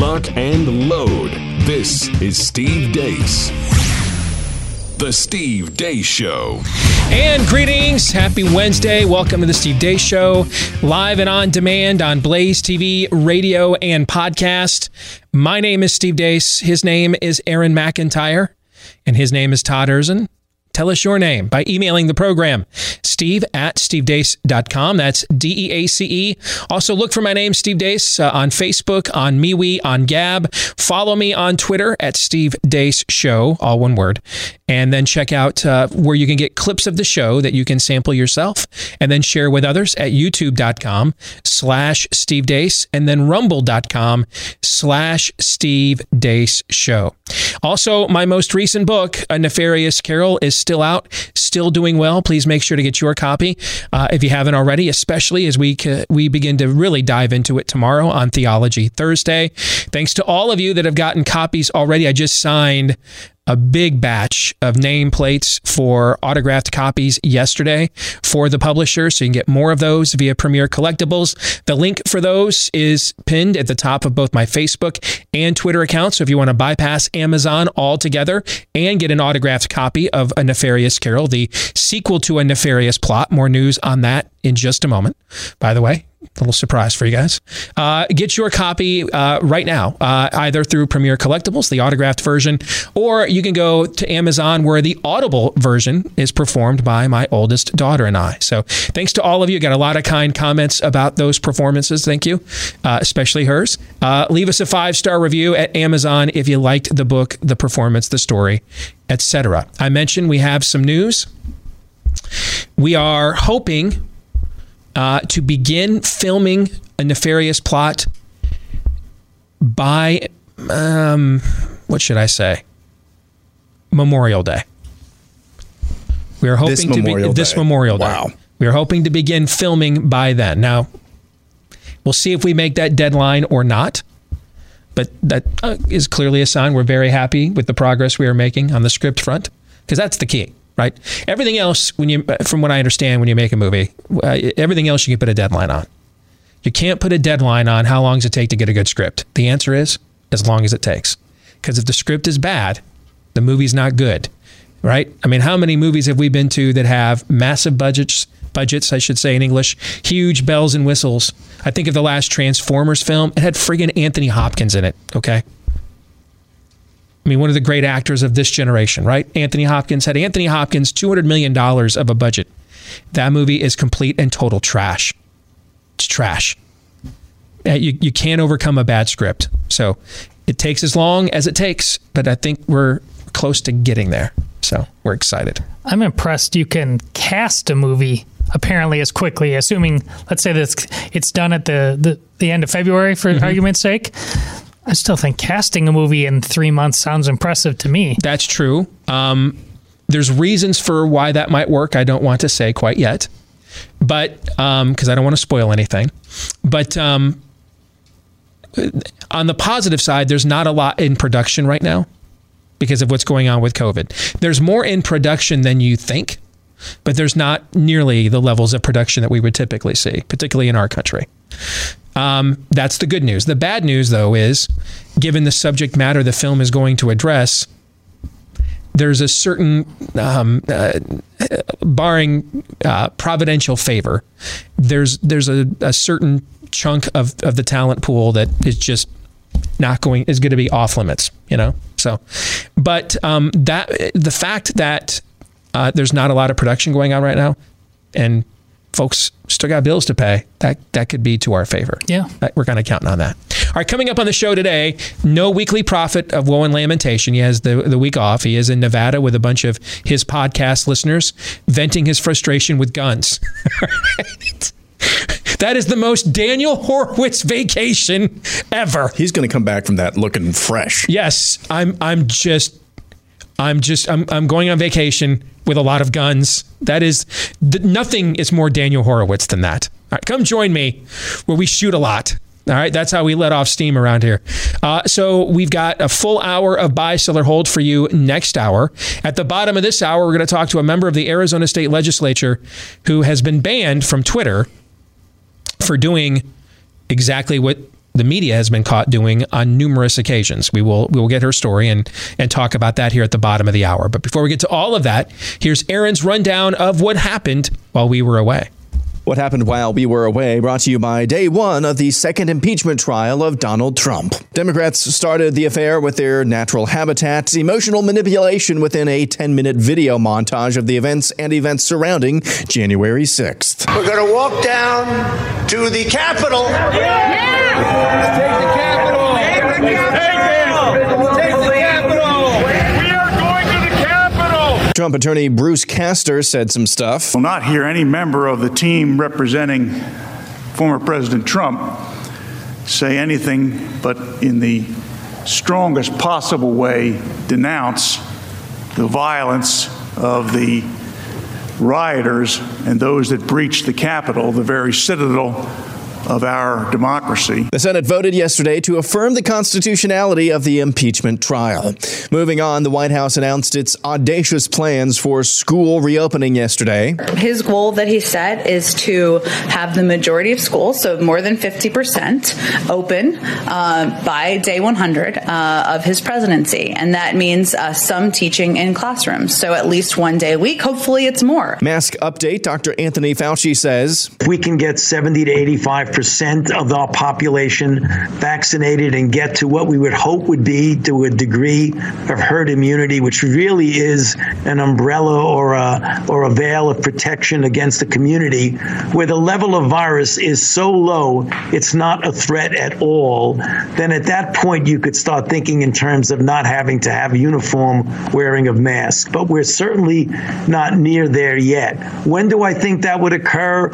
Lock and load. This is Steve Deace. The Steve Deace Show. And greetings. Happy Wednesday. Welcome to the Steve Deace Show, live and on demand on Blaze TV, radio, and podcast. My name is Steve Deace. His name is Aaron McIntire, and his name is Todd Erzen. Tell us your name by emailing the program, steve at stevedeace.com. That's D E A C E. Also, look for my name, Steve Deace, uh, on Facebook, on MeWe, on Gab. Follow me on Twitter at Steve Deace Show, all one word. And then check out uh, where you can get clips of the show that you can sample yourself and then share with others at youtube.com slash Steve Deace and then rumble.com slash Steve Deace Show. Also, my most recent book, A Nefarious Carol, is still out, still doing well. Please make sure to get your copy uh, if you haven't already, especially as we we begin to really dive into it tomorrow on Theology Thursday. Thanks to all of you that have gotten copies already. I just signed a big batch of nameplates for autographed copies yesterday for the publisher. So you can get more of those via Premier Collectibles. The link for those is pinned at the top of both my Facebook and Twitter accounts. So if you want to bypass Amazon altogether and get an autographed copy of A Nefarious Carol, the sequel to A Nefarious Plot, more news on that in just a moment. By the way, little surprise for you guys. Uh, get your copy uh, right now, uh, either through Premier Collectibles, the autographed version, or you can go to Amazon where the Audible version is performed by my oldest daughter and I. So thanks to all of you. Got a lot of kind comments about those performances. Thank you, uh, especially hers. Uh, leave us a five star review at Amazon if you liked the book, the performance, the story, etc. I mentioned we have some news. We are hoping uh, to begin filming a nefarious plot by um, what should I say? Memorial Day. We are hoping This to be this Memorial Day. Wow. We are hoping to begin filming by then. Now, we'll see if we make that deadline or not. But that uh, is clearly a sign we're very happy with the progress we are making on the script front because that's the key, right? Everything else, when you, from what I understand, when you make a movie, uh, everything else you can put a deadline on. You can't put a deadline on how long does it take to get a good script. The answer is as long as it takes. Because if the script is bad, the movie's not good, right? I mean, how many movies have we been to that have massive budgets? Budgets, I should say in English, huge bells and whistles. I think of the last Transformers film; it had friggin' Anthony Hopkins in it. Okay, mean, one of the great actors of this generation, right? Anthony Hopkins had Anthony Hopkins two hundred million dollars of a budget. That movie is complete and total trash. It's trash. Uh, You you can't overcome a bad script. So it takes as long as it takes, but I think we're close to getting there. So we're excited. I'm impressed you can cast a movie apparently as quickly, assuming let's say that it's done at the, the, the end of February for Mm-hmm. argument's sake. I still think casting a movie in three months sounds impressive to me. That's true. Um, there's reasons for why that might work. I don't want to say quite yet, but because I don't want to spoil anything. But um, on the positive side, there's not a lot in production right now because of what's going on with COVID. There's more in production than you think, but there's not nearly the levels of production that we would typically see, particularly in our country. Um, that's the good news. The bad news, though, is given the subject matter the film is going to address, there's a certain, um, uh, barring uh, providential favor, there's there's a, a certain chunk of, of the talent pool that is just not going is going to be off limits. You know, so but um, that the fact that uh, there's not a lot of production going on right now, and folks still got bills to pay. That that could be to our favor. Yeah. Uh, We're kind of counting on that. All right, coming up on the show today, no weekly prophet of woe and lamentation. He has the, the week off. He is in Nevada with a bunch of his podcast listeners, venting his frustration with guns. That is the most Daniel Horowitz vacation ever. He's going to come back from that looking fresh. Yes, I'm. I'm just. I'm just. I'm. I'm going on vacation with a lot of guns. That is. Th- nothing is more Daniel Horowitz than that. All right, come join me, where we shoot a lot. All right, that's how we let off steam around here. Uh, so we've got a full hour of buy, seller, hold for you next hour. At the bottom of this hour, we're going to talk to a member of the Arizona State Legislature who has been banned from Twitter for doing exactly what the media has been caught doing on numerous occasions. We will we will get her story and and talk about that here at the bottom of the hour. But before we get to all of that, here's Aaron's rundown of what happened while we were away. What happened while we were away brought to you by day one of the second impeachment trial of Donald Trump. Democrats started the affair with their natural habitat, emotional manipulation within a 10 minute video montage of the events and events surrounding January 6th. We're going to walk down to the Capitol. Yeah! Let's take the Capitol. Take the Capitol. Let's take the Capitol. We are going to the Capitol. Trump attorney Bruce Castor said some stuff. We'll not hear any member of the team representing former President Trump say anything but in the strongest possible way denounce the violence of the rioters and those that breached the Capitol, the very citadel of our democracy. The Senate voted yesterday to affirm the constitutionality of the impeachment trial. Moving on, the White House announced its audacious plans for school reopening yesterday. His goal that he set is to have the majority of schools, so more than 50%, open uh, by day 100 uh, of his presidency. And that means uh, some teaching in classrooms. So at least one day a week. Hopefully it's more. Mask update Dr. Anthony Fauci says we can get 70 to 85 percent of our population vaccinated and get to what we would hope would be to a degree of herd immunity, which really is an umbrella or a or a veil of protection against the community, where the level of virus is so low it's not a threat at all, then at that point you could start thinking in terms of not having to have uniform wearing of masks. But we're certainly not near there yet. When do I think that would occur?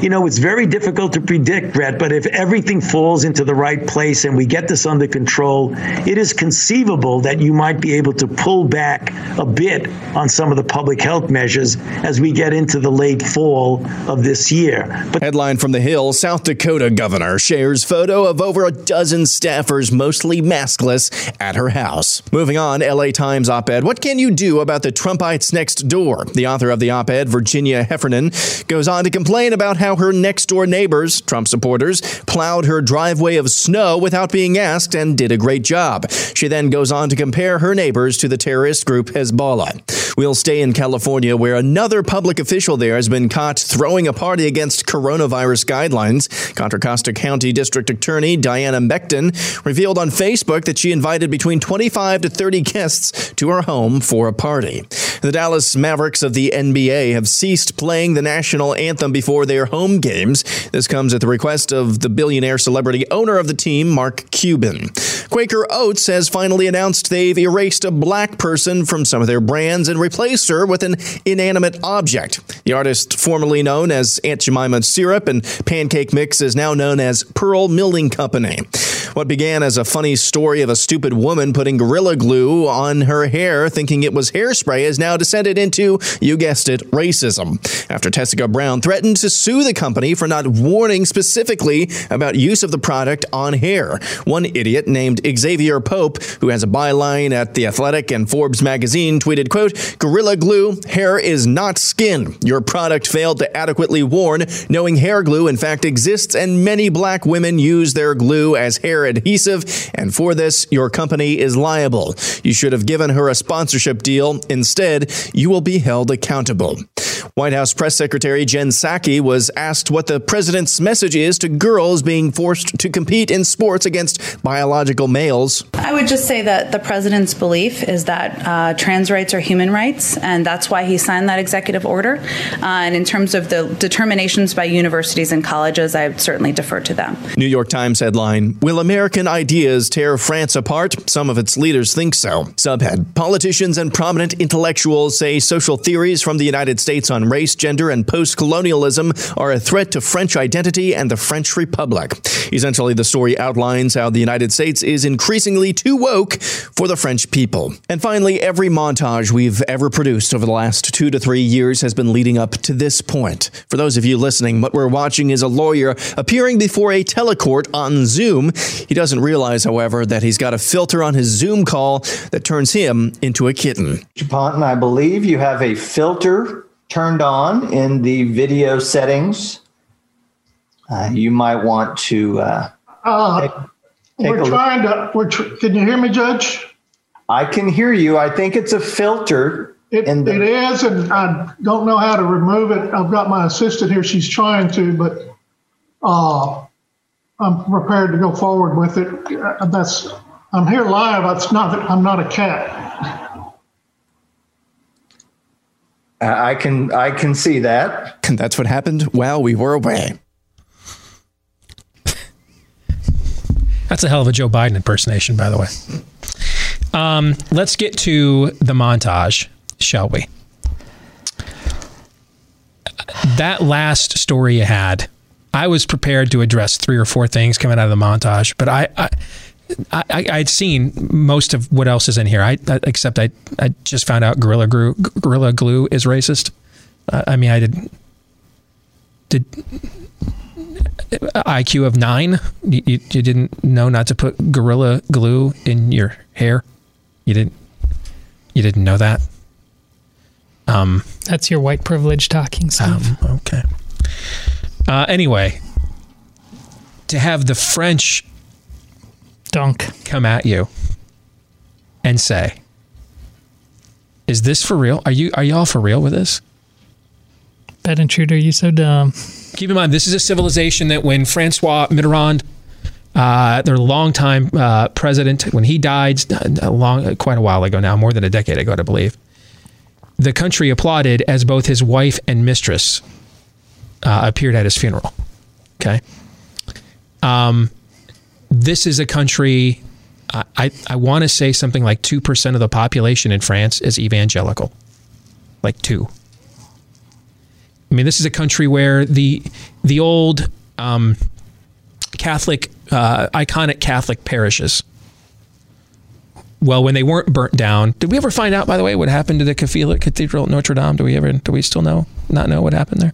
You know, it's very difficult to predict Brett, but if everything falls into the right place and we get this under control, it is conceivable that you might be able to pull back a bit on some of the public health measures as we get into the late fall of this year. But headline from the Hill, South Dakota governor shares photo of over a dozen staffers mostly maskless at her house. Moving on, LA Times op-ed, what can you do about the Trumpites next door? The author of the op-ed, Virginia Heffernan, goes on to complain about how her next door neighbors, Trump supporters plowed her driveway of snow without being asked and did a great job. She then goes on to compare her neighbors to the terrorist group Hezbollah. We'll stay in California, where another public official there has been caught throwing a party against coronavirus guidelines. Contra Costa County District Attorney Diana Becton revealed on Facebook that she invited between 25 to 30 guests to her home for a party. The Dallas Mavericks of the NBA have ceased playing the national anthem before their home games. This comes at the request of the billionaire celebrity owner of the team, Mark Cuban. Quaker Oats has finally announced they've erased a black person from some of their brands and replaced her with an inanimate object. The artist, formerly known as Aunt Jemima Syrup and Pancake Mix, is now known as Pearl Milling Company. What began as a funny story of a stupid woman putting Gorilla Glue on her hair thinking it was hairspray has now descended into, you guessed it, racism. After Tessica Brown threatened to sue the company for not warning specifically about use of the product on hair. One idiot named Xavier Pope, who has a byline at The Athletic and Forbes magazine, tweeted, quote, Gorilla Glue, hair is not skin. Your product failed to adequately warn, knowing hair glue in fact exists and many black women use their glue as hair adhesive, and for this, your company is liable. You should have given her a sponsorship deal. Instead, you will be held accountable. White House Press Secretary Jen Psaki was asked what the president's message is to girls being forced to compete in sports against biological males. I would just say that the president's belief is that uh, trans rights are human rights, and that's why he signed that executive order. Uh, and in terms of the determinations by universities and colleges, I certainly defer to them. New York Times headline Will American ideas tear France apart? Some of its leaders think so. Subhead Politicians and prominent intellectuals say social theories from the United States on race, gender, and post colonialism are a threat to French identity and the French Republic. Essentially, the story outlines how the United States is increasingly too woke for the French people. And finally, every montage we've ever produced over the last two to three years has been leading up to this point. For those of you listening, what we're watching is a lawyer appearing before a telecourt on Zoom. He doesn't realize, however, that he's got a filter on his Zoom call that turns him into a kitten. Ponton, I believe you have a filter turned on in the video settings. Uh, you might want to. Uh, uh, take, take we're trying to. We're tr- can you hear me, Judge? I can hear you. I think it's a filter. It, the- it is, and I don't know how to remove it. I've got my assistant here. She's trying to, but uh, I'm prepared to go forward with it. Uh, that's I'm here live. It's not I'm not a cat. I can I can see that. And that's what happened while we were away. That's a hell of a Joe Biden impersonation, by the way. Um, let's get to the montage, shall we? That last story you had, I was prepared to address three or four things coming out of the montage, but I, I I, I'd seen most of what else is in here. I, I except I, I just found out Gorilla Glue, Gorilla Glue is racist. Uh, I mean, I did did IQ of nine. You, you, you didn't know not to put Gorilla Glue in your hair. You didn't. You didn't know that. Um, that's your white privilege talking stuff. Um, okay. Uh, anyway, to have the French dunk come at you and say, "Is this for real? Are you are y'all for real with this?" Bed intruder, you so dumb. Keep in mind, this is a civilization that when Francois Mitterrand, uh, their longtime uh, president, when he died, a long, quite a while ago now, more than a decade ago, I believe, the country applauded as both his wife and mistress uh, appeared at his funeral. Okay. Um, this is a country. I I, I want to say something like two percent of the population in France is evangelical, like two. I mean, this is a country where the the old um, Catholic, uh, iconic Catholic parishes. Well, when they weren't burnt down, did we ever find out? By the way, what happened to the Cathedral at Notre Dame? Do we ever? Do we still know? Not know what happened there?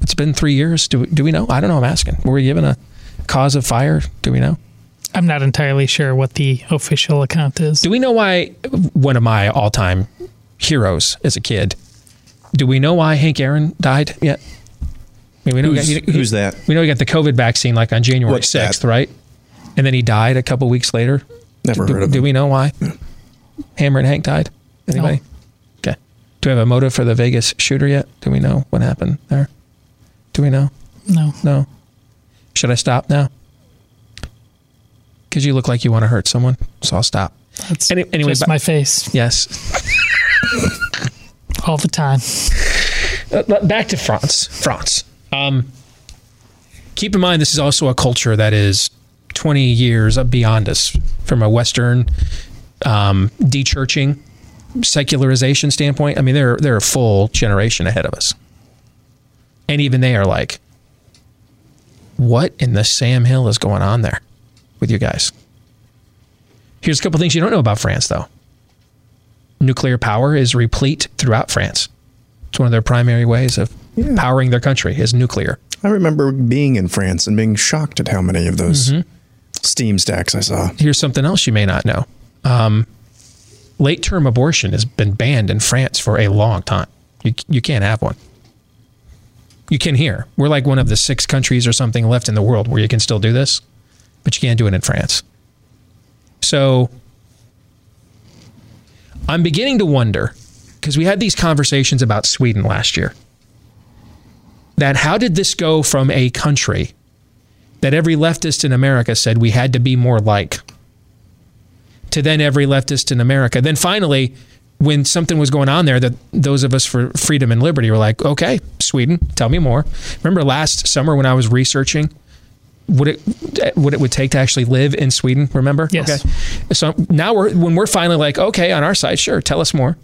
It's been three years. Do we, do we know? I don't know. I'm asking. Were we given a cause of fire? Do we know? I'm not entirely sure what the official account is. Do we know why one of my all-time heroes as a kid? Do we know why Hank Aaron died yet? I mean, we know who's, he got, he, who's that? We know he got the COVID vaccine like on January What's 6th, that? right? And then he died a couple weeks later. Never do, heard of Do him. we know why? Hammerin' Hank died? Anybody? No. Okay. Do we have a motive for the Vegas shooter yet? Do we know what happened there? Do we know? No. No. Should I stop now? Because you look like you want to hurt someone, so I'll stop. That's Any, anyway, just my face. Yes. All the time. Uh, back to France. France. Um, keep in mind, this is also a culture that is 20 years beyond us from a Western um, dechurching, secularization standpoint. I mean, they're they're a full generation ahead of us, and even they are like, what in the Sam Hill is going on there with you guys? Here's a couple things you don't know about France, though. Nuclear power is replete throughout France. It's one of their primary ways of yeah. powering their country is nuclear. I remember being in France and being shocked at how many of those mm-hmm. steam stacks I saw. Here's something else you may not know. Um, late term abortion has been banned in France for a long time. You, you can't have one you can here. We're like one of the six countries or something left in the world where you can still do this, but you can't do it in France. So I'm beginning to wonder because we had these conversations about Sweden last year. that how did this go from a country that every leftist in America said we had to be more like to then every leftist in America. Then finally, when something was going on there, that those of us for freedom and liberty were like, okay, Sweden, tell me more. Remember last summer when I was researching what it what it would take to actually live in Sweden? Remember? Yes. Okay. So now we're when we're finally like, okay, on our side, sure, tell us more.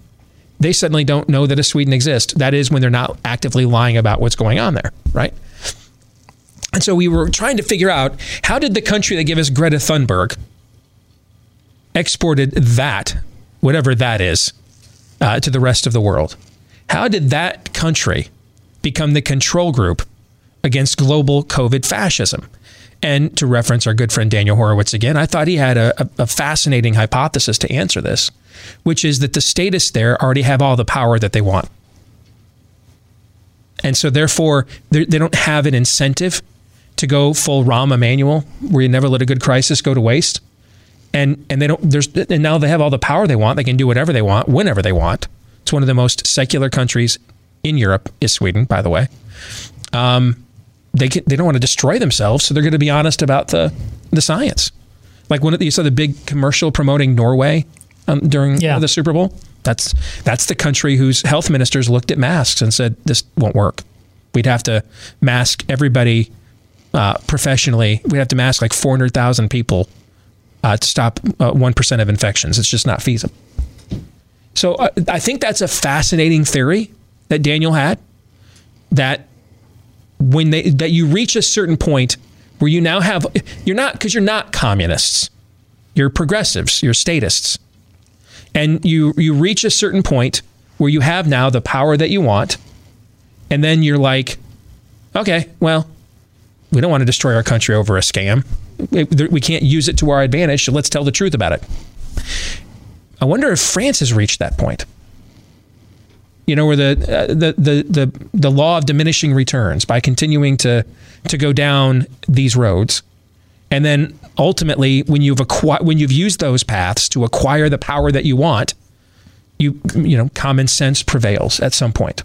They suddenly don't know that a Sweden exists. That is when they're not actively lying about what's going on there, right? And so we were trying to figure out how did the country that gave us Greta Thunberg exported that, whatever that is, uh, to the rest of the world? How did that country become the control group against global COVID fascism? And to reference our good friend Daniel Horowitz again, I thought he had a, a, fascinating hypothesis to answer this, which is that the statists there already have all the power that they want. And so, therefore, they don't have an incentive to go full Rahm Emanuel, where you never let a good crisis go to waste. And and they don't. There's and now they have all the power they want. They can do whatever they want, whenever they want. It's one of the most secular countries in Europe. Is Sweden, by the way. Um, they can, they don't want to destroy themselves, so they're going to be honest about the the science. Like when you saw the big commercial promoting Norway um, during Yeah. the Super Bowl. That's that's the country whose health ministers looked at masks and said this won't work. We'd have to mask everybody uh, professionally. We'd have to mask like four hundred thousand people uh, to stop one of infections. It's just not feasible. So uh, I think that's a fascinating theory that Daniel had. That when they that you reach a certain point where you now have you're not because you're not communists. You're progressives. You're statists. And you you reach a certain point where you have now the power that you want. And then you're like okay well we don't want to destroy our country over a scam. We, can't use it to our advantage so let's tell the truth about it. I wonder if france has reached that point you know, where the, uh, the the the the law of diminishing returns by continuing to to go down these roads, and then ultimately, when you've acquired when you've used those paths to acquire the power that you want, you you know, common sense prevails at some point.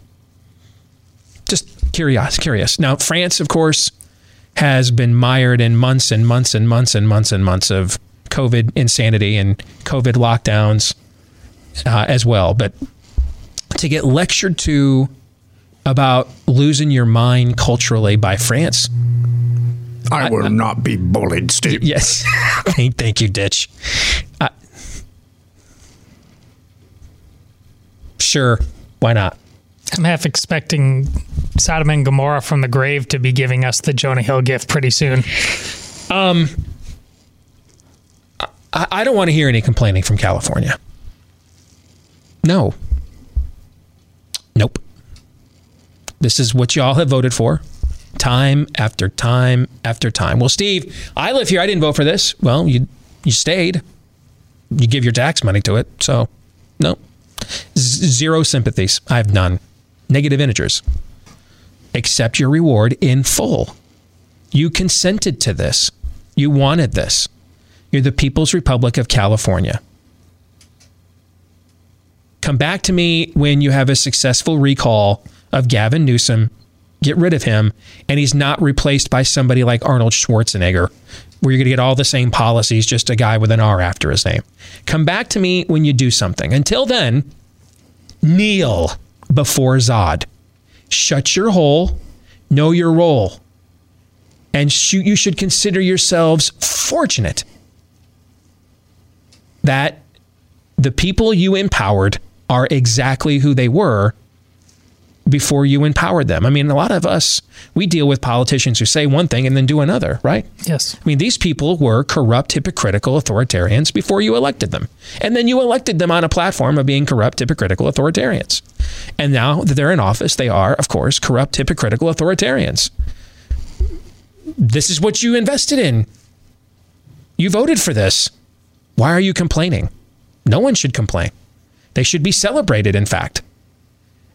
Just curious, curious. Now, France, of course, has been mired in months and months and months and months and months of COVID insanity and COVID lockdowns uh, as well, but to get lectured to about losing your mind culturally by France. I will not be bullied, Steve. Yes. thank, thank you, Ditch. Uh, sure. Why not? I'm half expecting Sodom and Gomorrah from the grave to be giving us the Jonah Hill gift pretty soon. Um, I, I don't want to hear any complaining from California. No. Nope. This is what y'all have voted for time after time after time. Well, Steve, I live here. I didn't vote for this. Well, you you stayed. You give your tax money to it. So, no. Zero sympathies. I have none. Negative integers. Accept your reward in full. You consented to this. You wanted this. You're the People's Republic of California. Come back to me when you have a successful recall of Gavin Newsom. Get rid of him, and he's not replaced by somebody like Arnold Schwarzenegger, where you're going to get all the same policies, just a guy with an R after his name. Come back to me when you do something. Until then, kneel before Zod. Shut your hole, know your role, and shoot, you should consider yourselves fortunate that the people you empowered are exactly who they were before you empowered them. I mean, a lot of us, we deal with politicians who say one thing and then do another, right? Yes. I mean, these people were corrupt, hypocritical authoritarians before you elected them. And then you elected them on a platform of being corrupt, hypocritical authoritarians. And now that they're in office, they are, of course, corrupt, hypocritical authoritarians. This is what you invested in. You voted for this. Why are you complaining? No one should complain. They should be celebrated, in fact.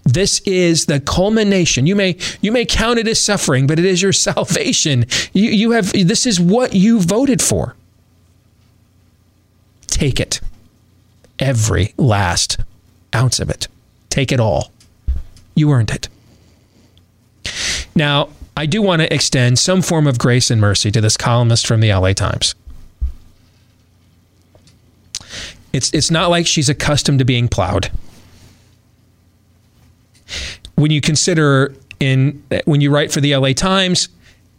This is the culmination. You may you may count it as suffering, but it is your salvation. You you have this is what you voted for. Take it. Every last ounce of it. Take it all. You earned it. Now, I do want to extend some form of grace and mercy to this columnist from the LA Times. It's it's not like she's accustomed to being plowed. When you consider in when you write for the LA Times,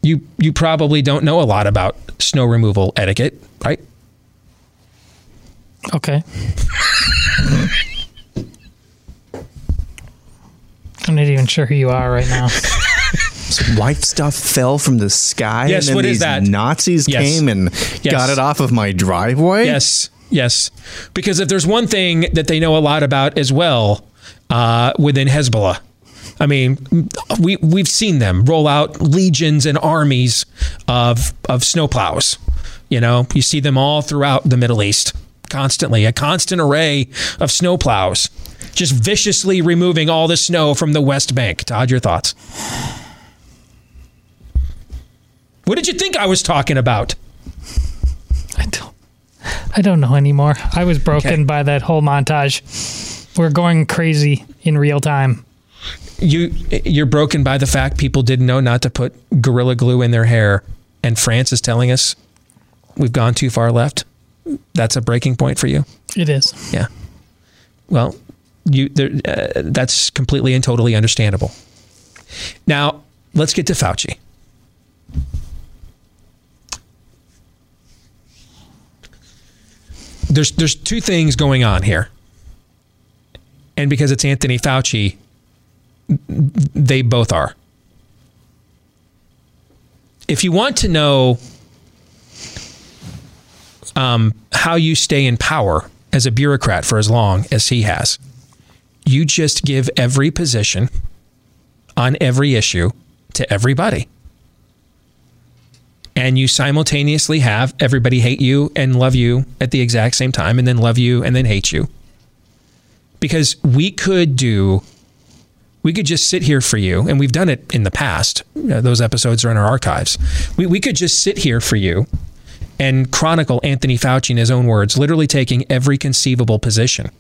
you you probably don't know a lot about snow removal etiquette, right? Okay. I'm not even sure who you are right now. White stuff fell from the sky. Yes, and then what is these that? Nazis Yes. came and Yes. got it off of my driveway. Yes, yes. Because if there's one thing that they know a lot about as well uh, within Hezbollah, I mean, we we've seen them roll out legions and armies of of snowplows. You know, you see them all throughout the Middle East constantly, a constant array of snowplows, just viciously removing all the snow from the West Bank. Todd, your thoughts? What did you think I was talking about? I don't know anymore. I was broken Okay. by that whole montage. We're going crazy in real time. you you're broken by the fact people didn't know not to put gorilla glue in their hair and France is telling us we've gone too far left that's a breaking point for you It is. yeah well you there, uh, that's completely and totally understandable now let's get to Fauci there's there's two things going on here and because it's Anthony Fauci they both are. If you want to know um, how you stay in power as a bureaucrat for as long as he has, you just give every position on every issue to everybody. And you simultaneously have everybody hate you and love you at the exact same time, and then love you and then hate you. Because we could do we could just sit here for you, and we've done it in the past. Uh, those episodes are in our archives. We, we could just sit here for you and chronicle Anthony Fauci in his own words, literally taking every conceivable position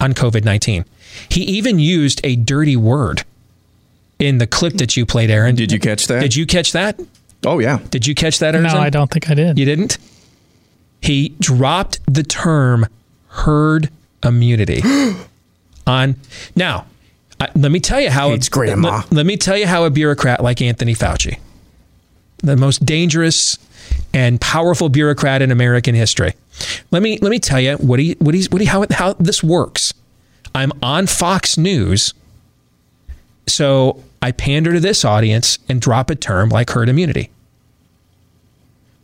on COVID 19. He even used a dirty word in the clip that you played, Aaron. Did you catch that? Did you catch that? Oh, yeah. Did you catch that, No, I don't think I did. You didn't? He dropped the term herd immunity on. Now, I, let me tell you how Hates grandma. Let, let me tell you how a bureaucrat like Anthony Fauci, the most dangerous and powerful bureaucrat in American history. Let me let me tell you what he what he's what he how how this works. I'm on Fox News, so I pander to this audience and drop a term like herd immunity.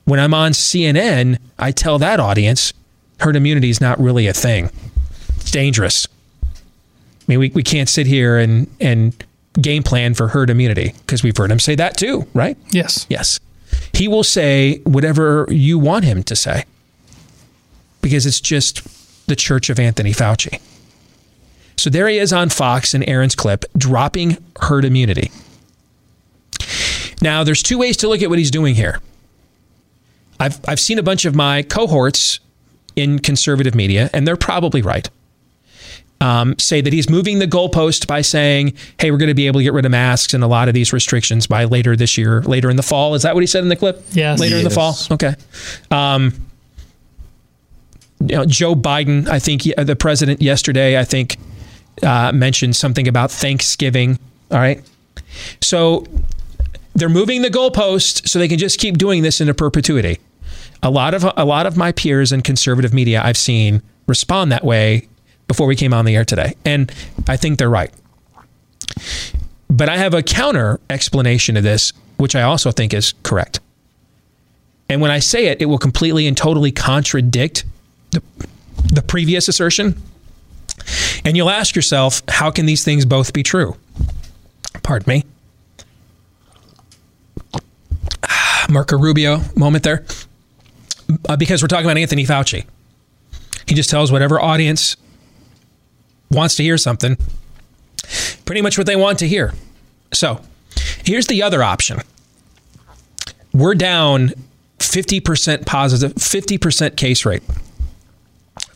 When I'm on CNN, I tell that audience herd immunity is not really a thing. It's dangerous. I mean, we, we can't sit here and, and game plan for herd immunity because we've heard him say that too, right? Yes. Yes. He will say whatever you want him to say because it's just the church of Anthony Fauci. So there he is on Fox in Aaron's clip dropping herd immunity. Now, there's two ways to look at what he's doing here. I've, I've seen a bunch of my cohorts in conservative media, and they're probably right. Um, say that he's moving the goalpost by saying, "Hey, we're going to be able to get rid of masks and a lot of these restrictions by later this year, later in the fall." Is that what he said in the clip? Yes. later in the fall. Okay. Um, you know, Joe Biden, I think uh, the president yesterday, I think uh, mentioned something about Thanksgiving. All right, so they're moving the goalpost so they can just keep doing this into perpetuity. A lot of a lot of my peers in conservative media I've seen respond that way before we came on the air today, and I think they're right. But I have a counter explanation of this, which I also think is correct. And when I say it, it will completely and totally contradict the, the previous assertion. And you'll ask yourself, how can these things both be true? Pardon me. Marco Rubio moment there. Uh, because we're talking about Anthony Fauci. He just tells whatever audience wants to hear something, pretty much what they want to hear. So here's the other option we're down 50% positive, 50% case rate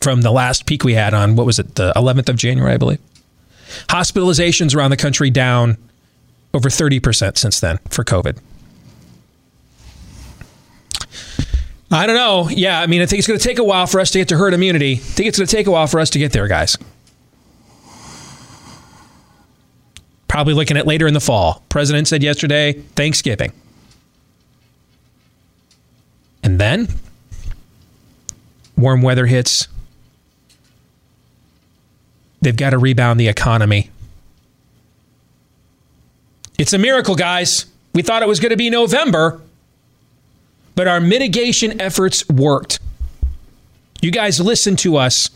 from the last peak we had on what was it, the 11th of January, I believe. Hospitalizations around the country down over 30% since then for COVID. I don't know. Yeah, I mean, I think it's going to take a while for us to get to herd immunity. I think it's going to take a while for us to get there, guys. Probably looking at later in the fall. President said yesterday, Thanksgiving. And then warm weather hits. They've got to rebound the economy. It's a miracle, guys. We thought it was going to be November, but our mitigation efforts worked. You guys listen to us.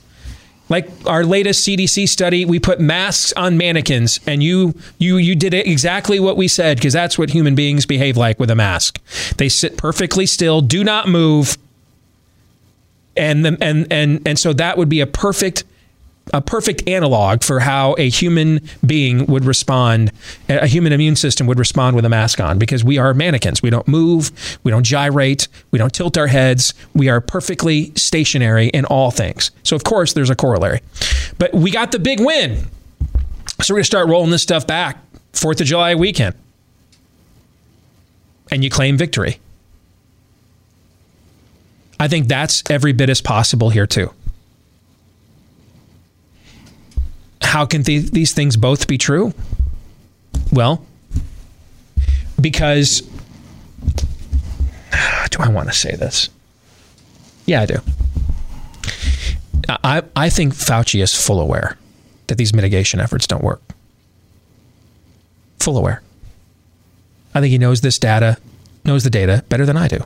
Like our latest CDC study, we put masks on mannequins, and you you you did exactly what we said because that's what human beings behave like with a mask. They sit perfectly still, do not move, and the, and and and so that would be a perfect a perfect analog for how a human being would respond, a human immune system would respond with a mask on, because we are mannequins. We don't move, we don't gyrate, we don't tilt our heads. We are perfectly stationary in all things. So, of course, there's a corollary. But we got the big win. So, we're going to start rolling this stuff back. Fourth of July weekend. And you claim victory. I think that's every bit as possible here, too. How can th- these things both be true? Well, because do I want to say this? Yeah, I do. I, I think Fauci is full aware that these mitigation efforts don't work. Full aware. I think he knows this data, knows the data better than I do.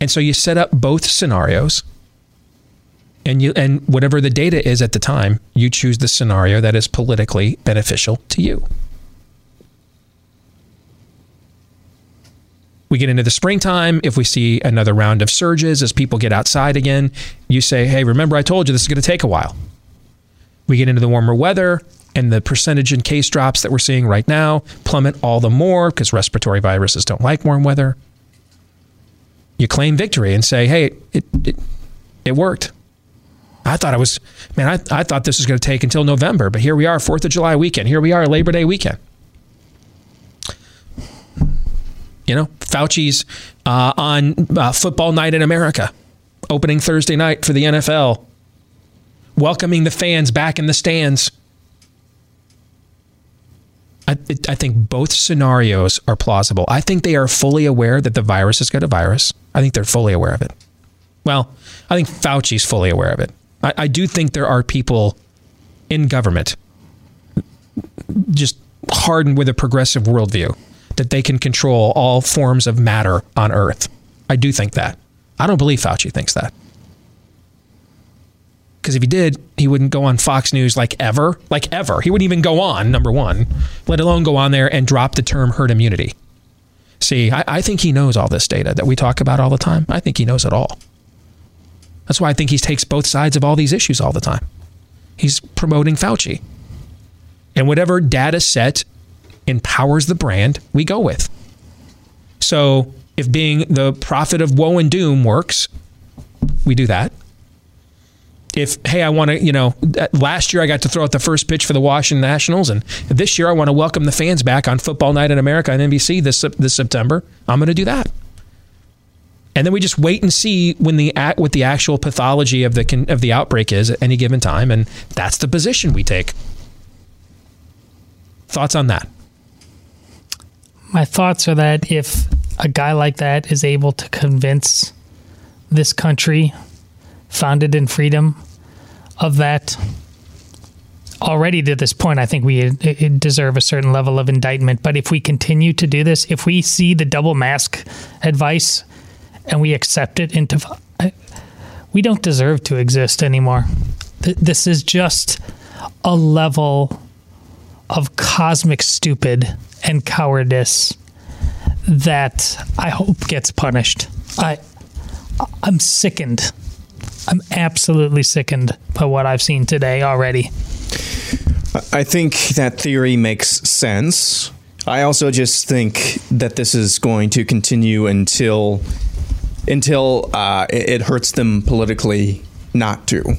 And so you set up both scenarios and you and whatever the data is at the time, you choose the scenario that is politically beneficial to you. We get into the springtime. If we see another round of surges as people get outside again, you say, hey, remember I told you this is going to take a while. We get into the warmer weather, and the percentage in case drops that we're seeing right now plummet all the more because respiratory viruses don't like warm weather. You claim victory and say, hey, it, it, it worked. I thought it was, man, I, I thought this was going to take until November, but here we are, 4th of July weekend. Here we are, Labor Day weekend. You know, Fauci's uh, on uh, Football Night in America, opening Thursday night for the NFL, welcoming the fans back in the stands. I, I think both scenarios are plausible. I think they are fully aware that the virus has got a virus. I think they're fully aware of it. Well, I think Fauci's fully aware of it. I, I do think there are people in government just hardened with a progressive worldview that they can control all forms of matter on Earth. I do think that. I don't believe Fauci thinks that. Because if he did, he wouldn't go on Fox News like ever, like ever. He wouldn't even go on, number one, let alone go on there and drop the term herd immunity. See, I, I think he knows all this data that we talk about all the time. I think he knows it all. That's why I think he takes both sides of all these issues all the time. He's promoting Fauci. And whatever data set empowers the brand, we go with. So if being the prophet of woe and doom works, we do that. If, hey, I want to, you know, last year I got to throw out the first pitch for the Washington Nationals, and this year I want to welcome the fans back on Football Night in America on NBC this, this September, I'm going to do that and then we just wait and see when the what the actual pathology of the of the outbreak is at any given time, and that's the position we take. Thoughts on that? My thoughts are that if a guy like that is able to convince this country, founded in freedom, of that already to this point, I think we deserve a certain level of indictment. But if we continue to do this, if we see the double mask advice and we accept it into we don't deserve to exist anymore. This is just a level of cosmic stupid and cowardice that I hope gets punished. I I'm sickened. I'm absolutely sickened by what I've seen today already. I think that theory makes sense. I also just think that this is going to continue until until uh, it, hurts them politically not to.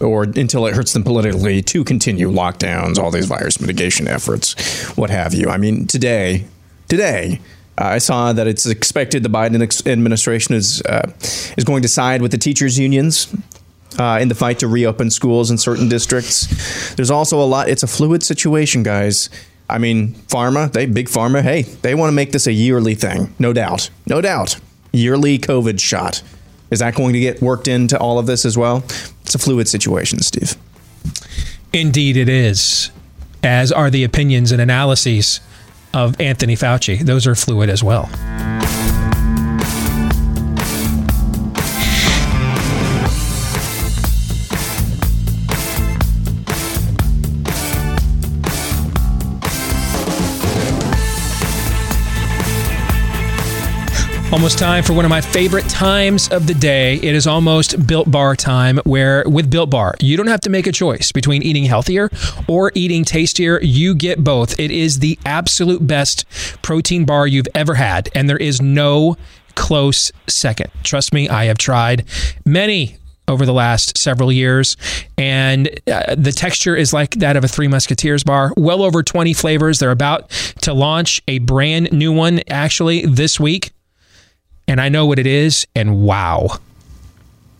or until it hurts them politically to continue lockdowns, all these virus mitigation efforts, what have you. I mean, today, today, uh, I saw that it's expected the Biden administration is uh, is going to side with the teachers unions uh, in the fight to reopen schools in certain districts. There's also a lot. It's a fluid situation, guys. I mean, pharma, they big pharma. Hey, they want to make this a yearly thing, no doubt, no doubt. Yearly COVID shot. Is that going to get worked into all of this as well? It's a fluid situation, Steve. Indeed, it is. As are the opinions and analyses of Anthony Fauci. Those are fluid as well. Almost time for one of my favorite times of the day. It is almost Built Bar time, where with Built Bar, you don't have to make a choice between eating healthier or eating tastier. You get both. It is the absolute best protein bar you've ever had, and there is no close second. Trust me, I have tried many over the last several years. And uh, the texture is like that of a Three Musketeers bar. Well over 20 flavors. They're about to launch a brand new one actually this week and I know what it is, and wow,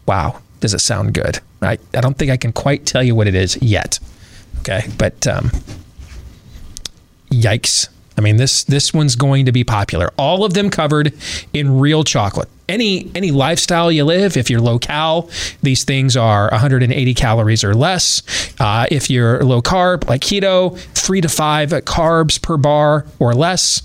wow, does it sound good? I, I don't think I can quite tell you what it is yet. Okay, but um, yikes. I mean this this one's going to be popular. All of them covered in real chocolate. Any any lifestyle you live, if you're low cal, these things are 180 calories or less. Uh, if you're low carb, like keto, three to five carbs per bar or less.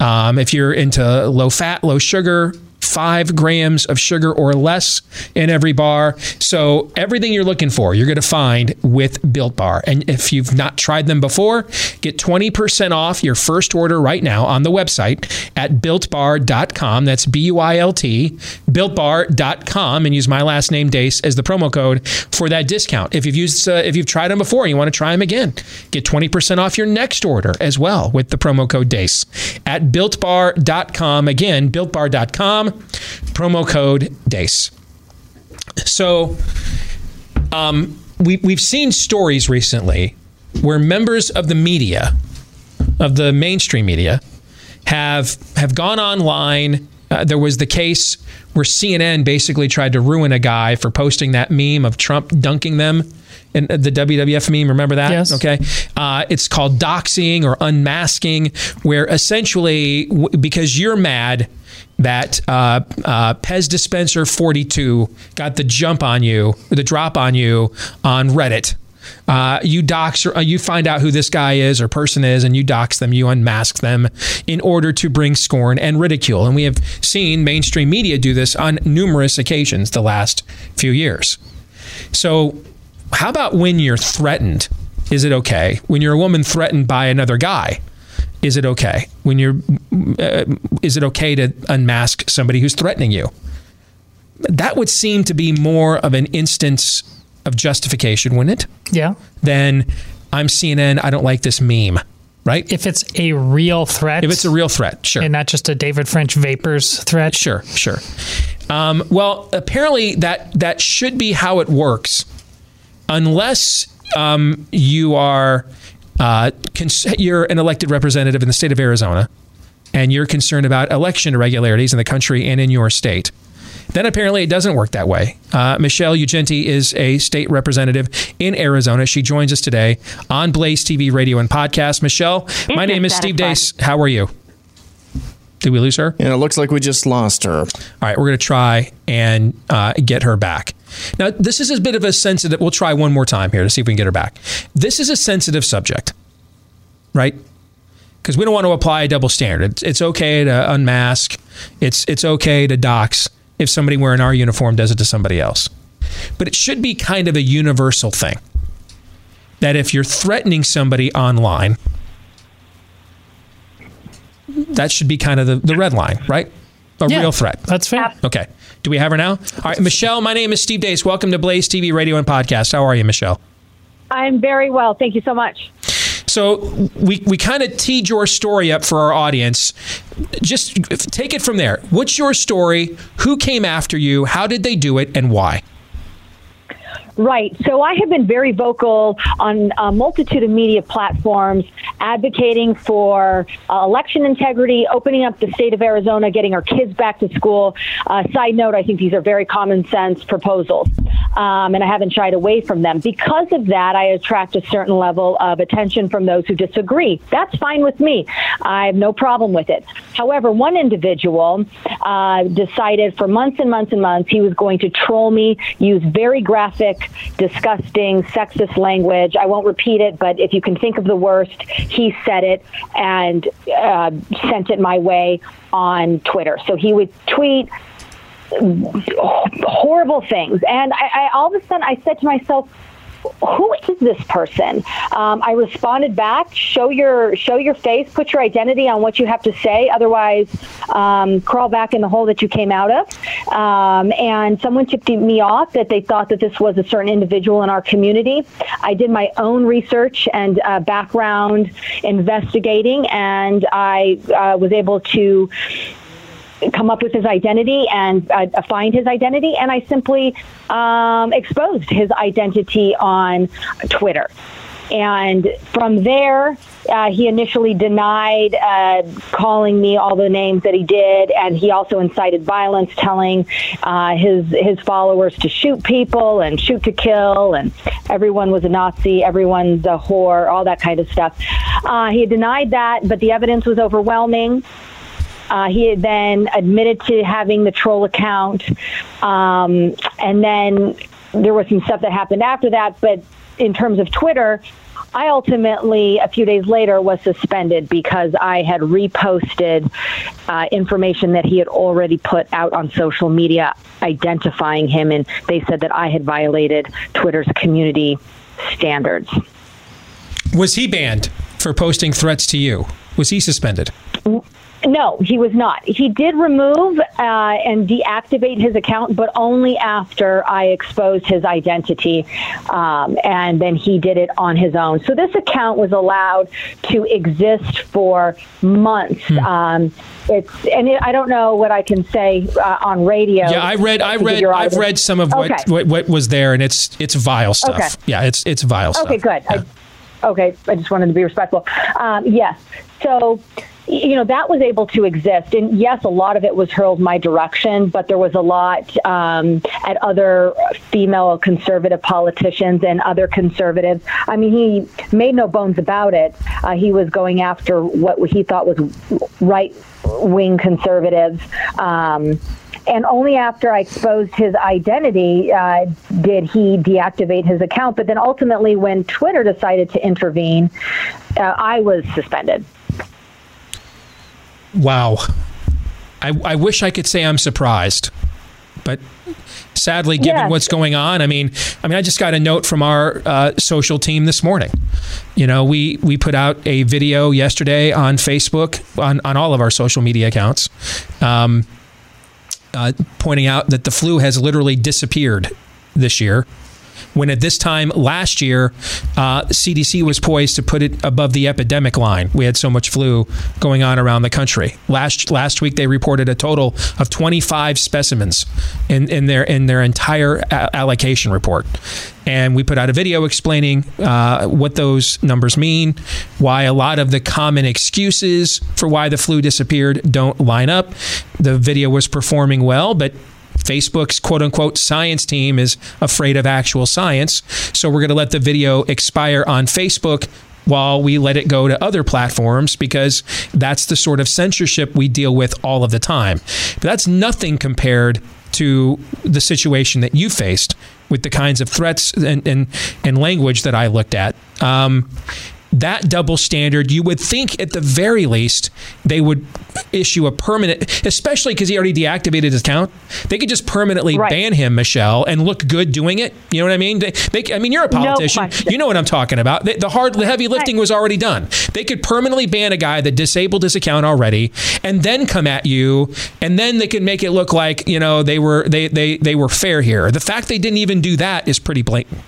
Um, if you're into low fat, low sugar, five grams of sugar or less in every bar. So everything you're looking for, you're going to find with Built Bar. And if you've not tried them before, get 20% off your first order right now on the website at builtbar.com. That's B U I L T, builtbar.com, and use my last name Deace as the promo code for that discount. If you've used, uh, if you've tried them before, and you want to try them again, get 20% off your next order as well with the promo code Deace at builtbar.com. Again, builtbar.com promo code DEACE. So, um, we, we've seen stories recently where members of the media, of the mainstream media, have have gone online. Uh, there was the case where CNN basically tried to ruin a guy for posting that meme of Trump dunking them and the WWF meme. Remember that? Yes. Okay. Uh, it's called doxing or unmasking, where essentially, w- because you're mad that uh, uh, Pez Dispenser 42 got the jump on you, the drop on you on Reddit. Uh, you dox uh, you find out who this guy is or person is, and you dox them, you unmask them in order to bring scorn and ridicule. And we have seen mainstream media do this on numerous occasions the last few years. So, how about when you're threatened? Is it okay? When you're a woman threatened by another guy, is it okay? When you're, uh, is it okay to unmask somebody who's threatening you? That would seem to be more of an instance of justification, wouldn't it? Yeah. then I'm CNN. I don't like this meme. Right? If it's a real threat. If it's a real threat, sure. And not just a David French Vapors threat. Sure, sure. Um, well, apparently that that should be how it works, unless um, you are uh, cons- you're an elected representative in the state of Arizona, and you're concerned about election irregularities in the country and in your state. Then apparently it doesn't work that way. Uh, Michelle Ugenti is a state representative in Arizona. She joins us today on Blaze TV radio and podcast. Michelle, my name is Steve Deace. How are you? Did we lose her? And it looks like we just lost her. All right, we're going to try and uh, get her back. Now, this is a bit of a sensitive. We'll try one more time here to see if we can get her back. This is a sensitive subject, right? Because we don't want to apply a double standard. It's, it's okay to unmask. It's it's okay to dox if somebody wearing our uniform does it to somebody else. But it should be kind of a universal thing. That if you're threatening somebody online, that should be kind of the, the red line, right? A Yeah, real threat. That's fair. Okay. Do we have her now? All right, Michelle, my name is Steve Deace. Welcome to Blaze TV radio and podcast. How are you, Michelle? I'm very well. Thank you so much. So we, we kind of teed your story up for our audience. Just take it from there. What's your story? Who came after you? How did they do it? And why? Right. So I have been very vocal on a multitude of media platforms advocating for uh, election integrity, opening up the state of Arizona, getting our kids back to school. Uh, side note, I think these are very common sense proposals, um, and I haven't shied away from them. Because of that, I attract a certain level of attention from those who disagree. That's fine with me. I have no problem with it. However, one individual uh, decided for months and months and months he was going to troll me, use very graphic, disgusting, sexist language. I won't repeat it, but if you can think of the worst, he said it and uh, sent it my way on Twitter. So he would tweet horrible things. And I, I, all of a sudden, I said to myself, who is this person? Um, I responded back, show your show your face, put your identity on what you have to say. Otherwise, um, crawl back in the hole that you came out of. Um, and someone tipped me off that they thought that this was a certain individual in our community. I did my own research and uh, background investigating, and I uh, was able to come up with his identity and uh, find his identity, and I simply um, exposed his identity on Twitter. And from there, uh, he initially denied uh, calling me all the names that he did, and he also incited violence, telling uh, his his followers to shoot people and shoot to kill, and everyone was a Nazi, everyone's a whore, all that kind of stuff. Uh, he denied that, but the evidence was overwhelming. Uh, he had then admitted to having the troll account, um, and then there was some stuff that happened after that. But in terms of Twitter, I ultimately, a few days later, was suspended because I had reposted uh, information that he had already put out on social media identifying him, and they said that I had violated Twitter's community standards. Was he banned for posting threats to you? Was he suspended? No, he was not. He did remove uh, and deactivate his account, but only after I exposed his identity, um, and then he did it on his own. So this account was allowed to exist for months. Hmm. Um, it's and it, I don't know what I can say uh, on radio. Yeah, I read, I read, I've read some of what, okay. what, what was there, and it's it's vile stuff. Okay. Yeah, it's it's vile okay, stuff. Okay, good. Yeah. I, okay, I just wanted to be respectful. Um, yes, so you know, that was able to exist. And yes, a lot of it was hurled my direction, but there was a lot um, at other female conservative politicians and other conservatives. I mean, he made no bones about it. Uh, he was going after what he thought was right wing conservatives. Um, and only after I exposed his identity uh, did he deactivate his account. But then ultimately, when Twitter decided to intervene, uh, I was suspended. Wow. I, I wish I could say I'm surprised, but sadly, given yes. what's going on, I mean, I mean, I just got a note from our uh, social team this morning. You know, we we put out a video yesterday on Facebook on on all of our social media accounts, um, uh, pointing out that the flu has literally disappeared this year when at this time last year, uh, CDC was poised to put it above the epidemic line. We had so much flu going on around the country. Last last week, they reported a total of 25 specimens in, in their in their entire a- allocation report. And we put out a video explaining uh, what those numbers mean, why a lot of the common excuses for why the flu disappeared don't line up. The video was performing well, but Facebook's quote unquote science team is afraid of actual science. So we're going to let the video expire on Facebook while we let it go to other platforms because that's the sort of censorship we deal with all of the time. But that's nothing compared to the situation that you faced with the kinds of threats and, and, and language that I looked at. Um, that double standard, you would think at the very least they would issue a permanent, especially because he already deactivated his account. They could just permanently right. ban him, Michelle, and look good doing it. You know what I mean? They, they, I mean, you're a politician. No you know what I'm talking about. the hard, the heavy lifting was already done. They could permanently ban a guy that disabled his account already, and then come at you, and then they could make it look like you know they were they they they were fair here. The fact they didn't even do that is pretty blatant.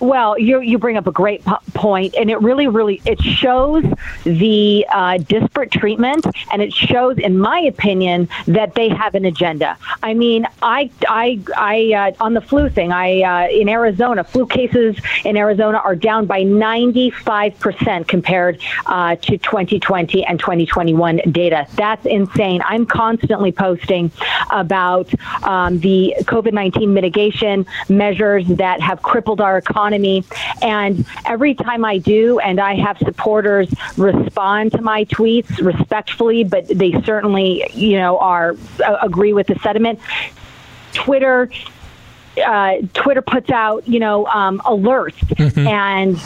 Well, you you bring up a great po- point, and it really, really it shows the uh, disparate treatment, and it shows, in my opinion, that they have an agenda. I mean, I I I uh, on the flu thing, I uh, in Arizona, flu cases in Arizona are down by ninety five percent compared uh, to 2020 and 2021 data. That's insane. I'm constantly posting about um, the COVID 19 mitigation measures that have crippled our economy economy. And every time I do, and I have supporters respond to my tweets respectfully, but they certainly, you know, are uh, agree with the sentiment. Twitter, uh, Twitter puts out, you know, um, alerts mm-hmm. and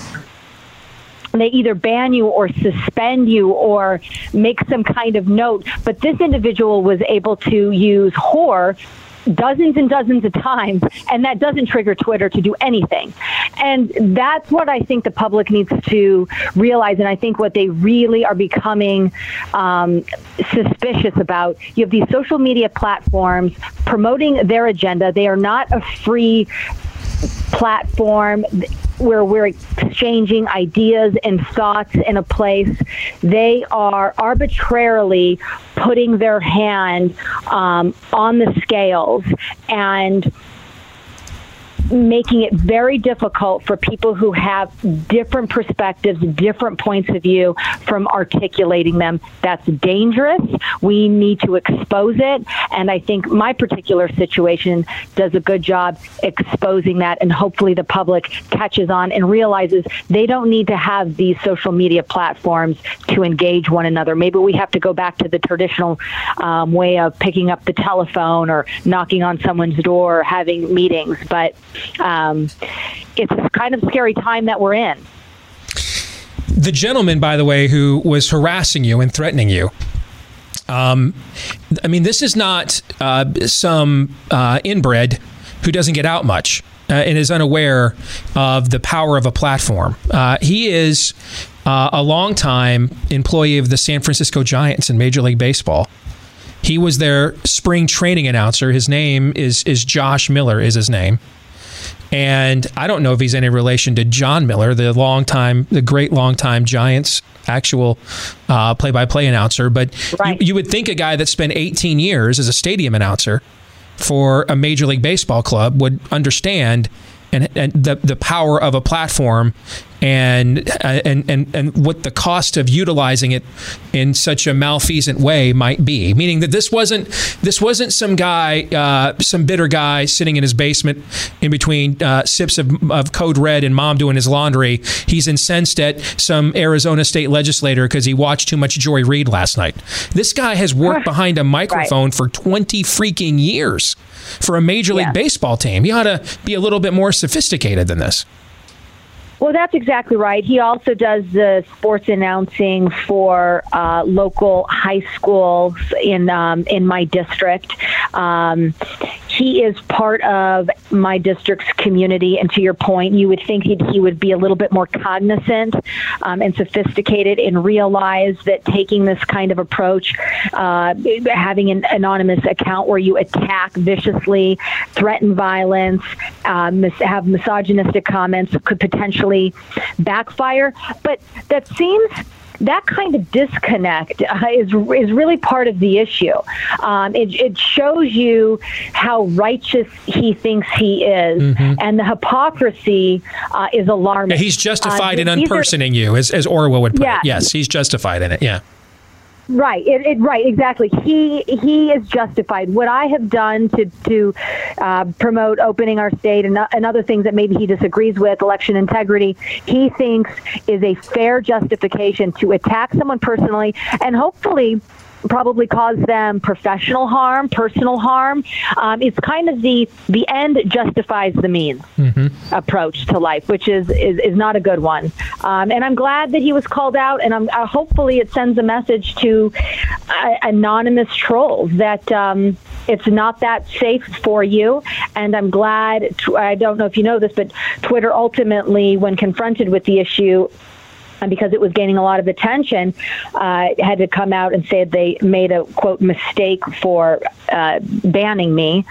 they either ban you or suspend you or make some kind of note. But this individual was able to use whore dozens and dozens of times, and that doesn't trigger Twitter to do anything. And that's what I think the public needs to realize. And I think what they really are becoming um, suspicious about. You have these social media platforms promoting their agenda. They are not a free platform where we're exchanging ideas and thoughts in a place, they are arbitrarily putting their hand um, on the scales and making it very difficult for people who have different perspectives, different points of view from articulating them. That's dangerous. We need to expose it. And I think my particular situation does a good job exposing that. And hopefully the public catches on and realizes they don't need to have these social media platforms to engage one another. Maybe we have to go back to the traditional um, way of picking up the telephone or knocking on someone's door or having meetings. But um, it's kind of scary time that we're in. The gentleman, by the way, who was harassing you and threatening you. Um, I mean, this is not uh, some uh, inbred who doesn't get out much uh, and is unaware of the power of a platform. Uh, he is uh, a longtime employee of the San Francisco Giants in Major League Baseball. He was their spring training announcer. His name is is Josh Miller. Is his name. And I don't know if he's any relation to Jon Miller, the long time, the great long time Giants actual uh, play-by-play announcer. But right. you, you would think a guy that spent 18 years as a stadium announcer for a major league baseball club would understand and, and the the power of a platform and uh, and and and what the cost of utilizing it in such a malfeasant way might be. Meaning that this wasn't this wasn't some guy, uh, some bitter guy sitting in his basement in between uh, sips of, of Code Red and mom doing his laundry. He's incensed at some Arizona state legislator because he watched too much Joy Reid last night. This guy has worked behind a microphone right. for twenty freaking years for a major league yeah. baseball team. You ought to be a little bit more sophisticated than this. Well, that's exactly right. He also does the sports announcing for uh, local high schools in um, in my district. Um, he is part of my district's community, and to your point, you would think he he would be a little bit more cognizant um, and sophisticated and realize that taking this kind of approach, uh, having an anonymous account where you attack viciously, threaten violence, uh, mis- have misogynistic comments could potentially backfire. But that seems that kind of disconnect uh, is is really part of the issue. Um, it, it, shows you how righteous he thinks he is, mm-hmm. and the hypocrisy uh, is alarming. Yeah, he's justified uh, in unpersoning are, you, as, as Orwell would put yeah. it. Yes, he's justified in it. Yeah. Right, it, it, right, exactly. He he is justified. What I have done to to uh, promote opening our state and, and other things that maybe he disagrees with, election integrity, he thinks is a fair justification to attack someone personally and hopefully probably cause them professional harm, personal harm. Um, it's kind of the the end justifies the means mm-hmm. approach to life, which is, is is not a good one. Um, and I'm glad that he was called out, and I'm uh, hopefully it sends a message to uh, anonymous trolls that. Um, it's not that safe for you. And I'm glad, I don't know if you know this, but Twitter ultimately, when confronted with the issue, and because it was gaining a lot of attention, uh, had to come out and say they made a quote mistake for uh, banning me.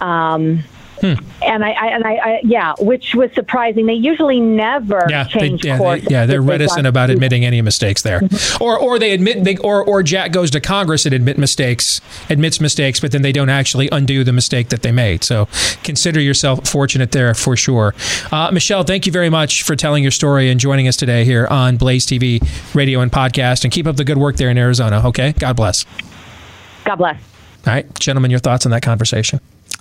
Um, And I, I and I, I, yeah, which was surprising. They usually never Yeah, they, change yeah, course. they, yeah, they're reticent about admitting any mistakes there, Mm-hmm. or or they admit they or or Jack goes to Congress and admit mistakes, admits mistakes, but then they don't actually undo the mistake that they made. So consider yourself fortunate there for sure. Uh, Michelle, thank you very much for telling your story and joining us today here on Blaze TV, radio and podcast, and keep up the good work there in Arizona. Okay, God bless. God bless. All right, gentlemen, your thoughts on that conversation?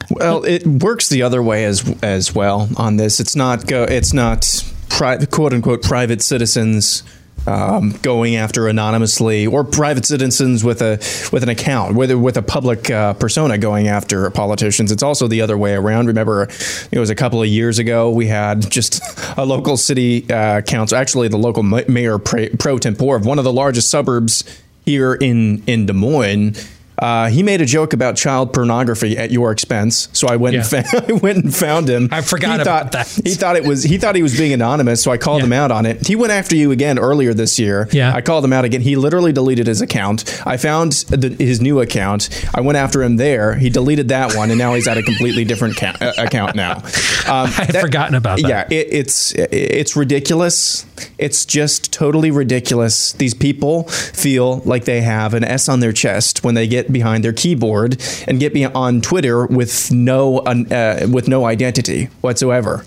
Well, it works the other way as as well on this. It's not go. It's not pri- quote unquote private citizens um, going after anonymously or private citizens with a with an account, whether with a public uh, persona going after politicians. It's also the other way around. Remember, it was a couple of years ago we had just a local city uh, council, actually the local mayor pro, pro tempore of one of the largest suburbs here in in Des Moines. Uh, he made a joke about child pornography at your expense, so I went and fa- I went and found him. I forgot he about thought, He thought it was he thought he was being anonymous, so I called him out on it. He went after you again earlier this year. Yeah, I called him out again. He literally deleted his account. I found the, his new account. I went after him there. He deleted that one, and now he's at a completely different ca- uh, account now. Um, I had forgotten about that. Yeah, it, it's it's ridiculous. It's just totally ridiculous. These people feel like they have an S on their chest when they get behind their keyboard and get me on Twitter with no uh, with no identity whatsoever.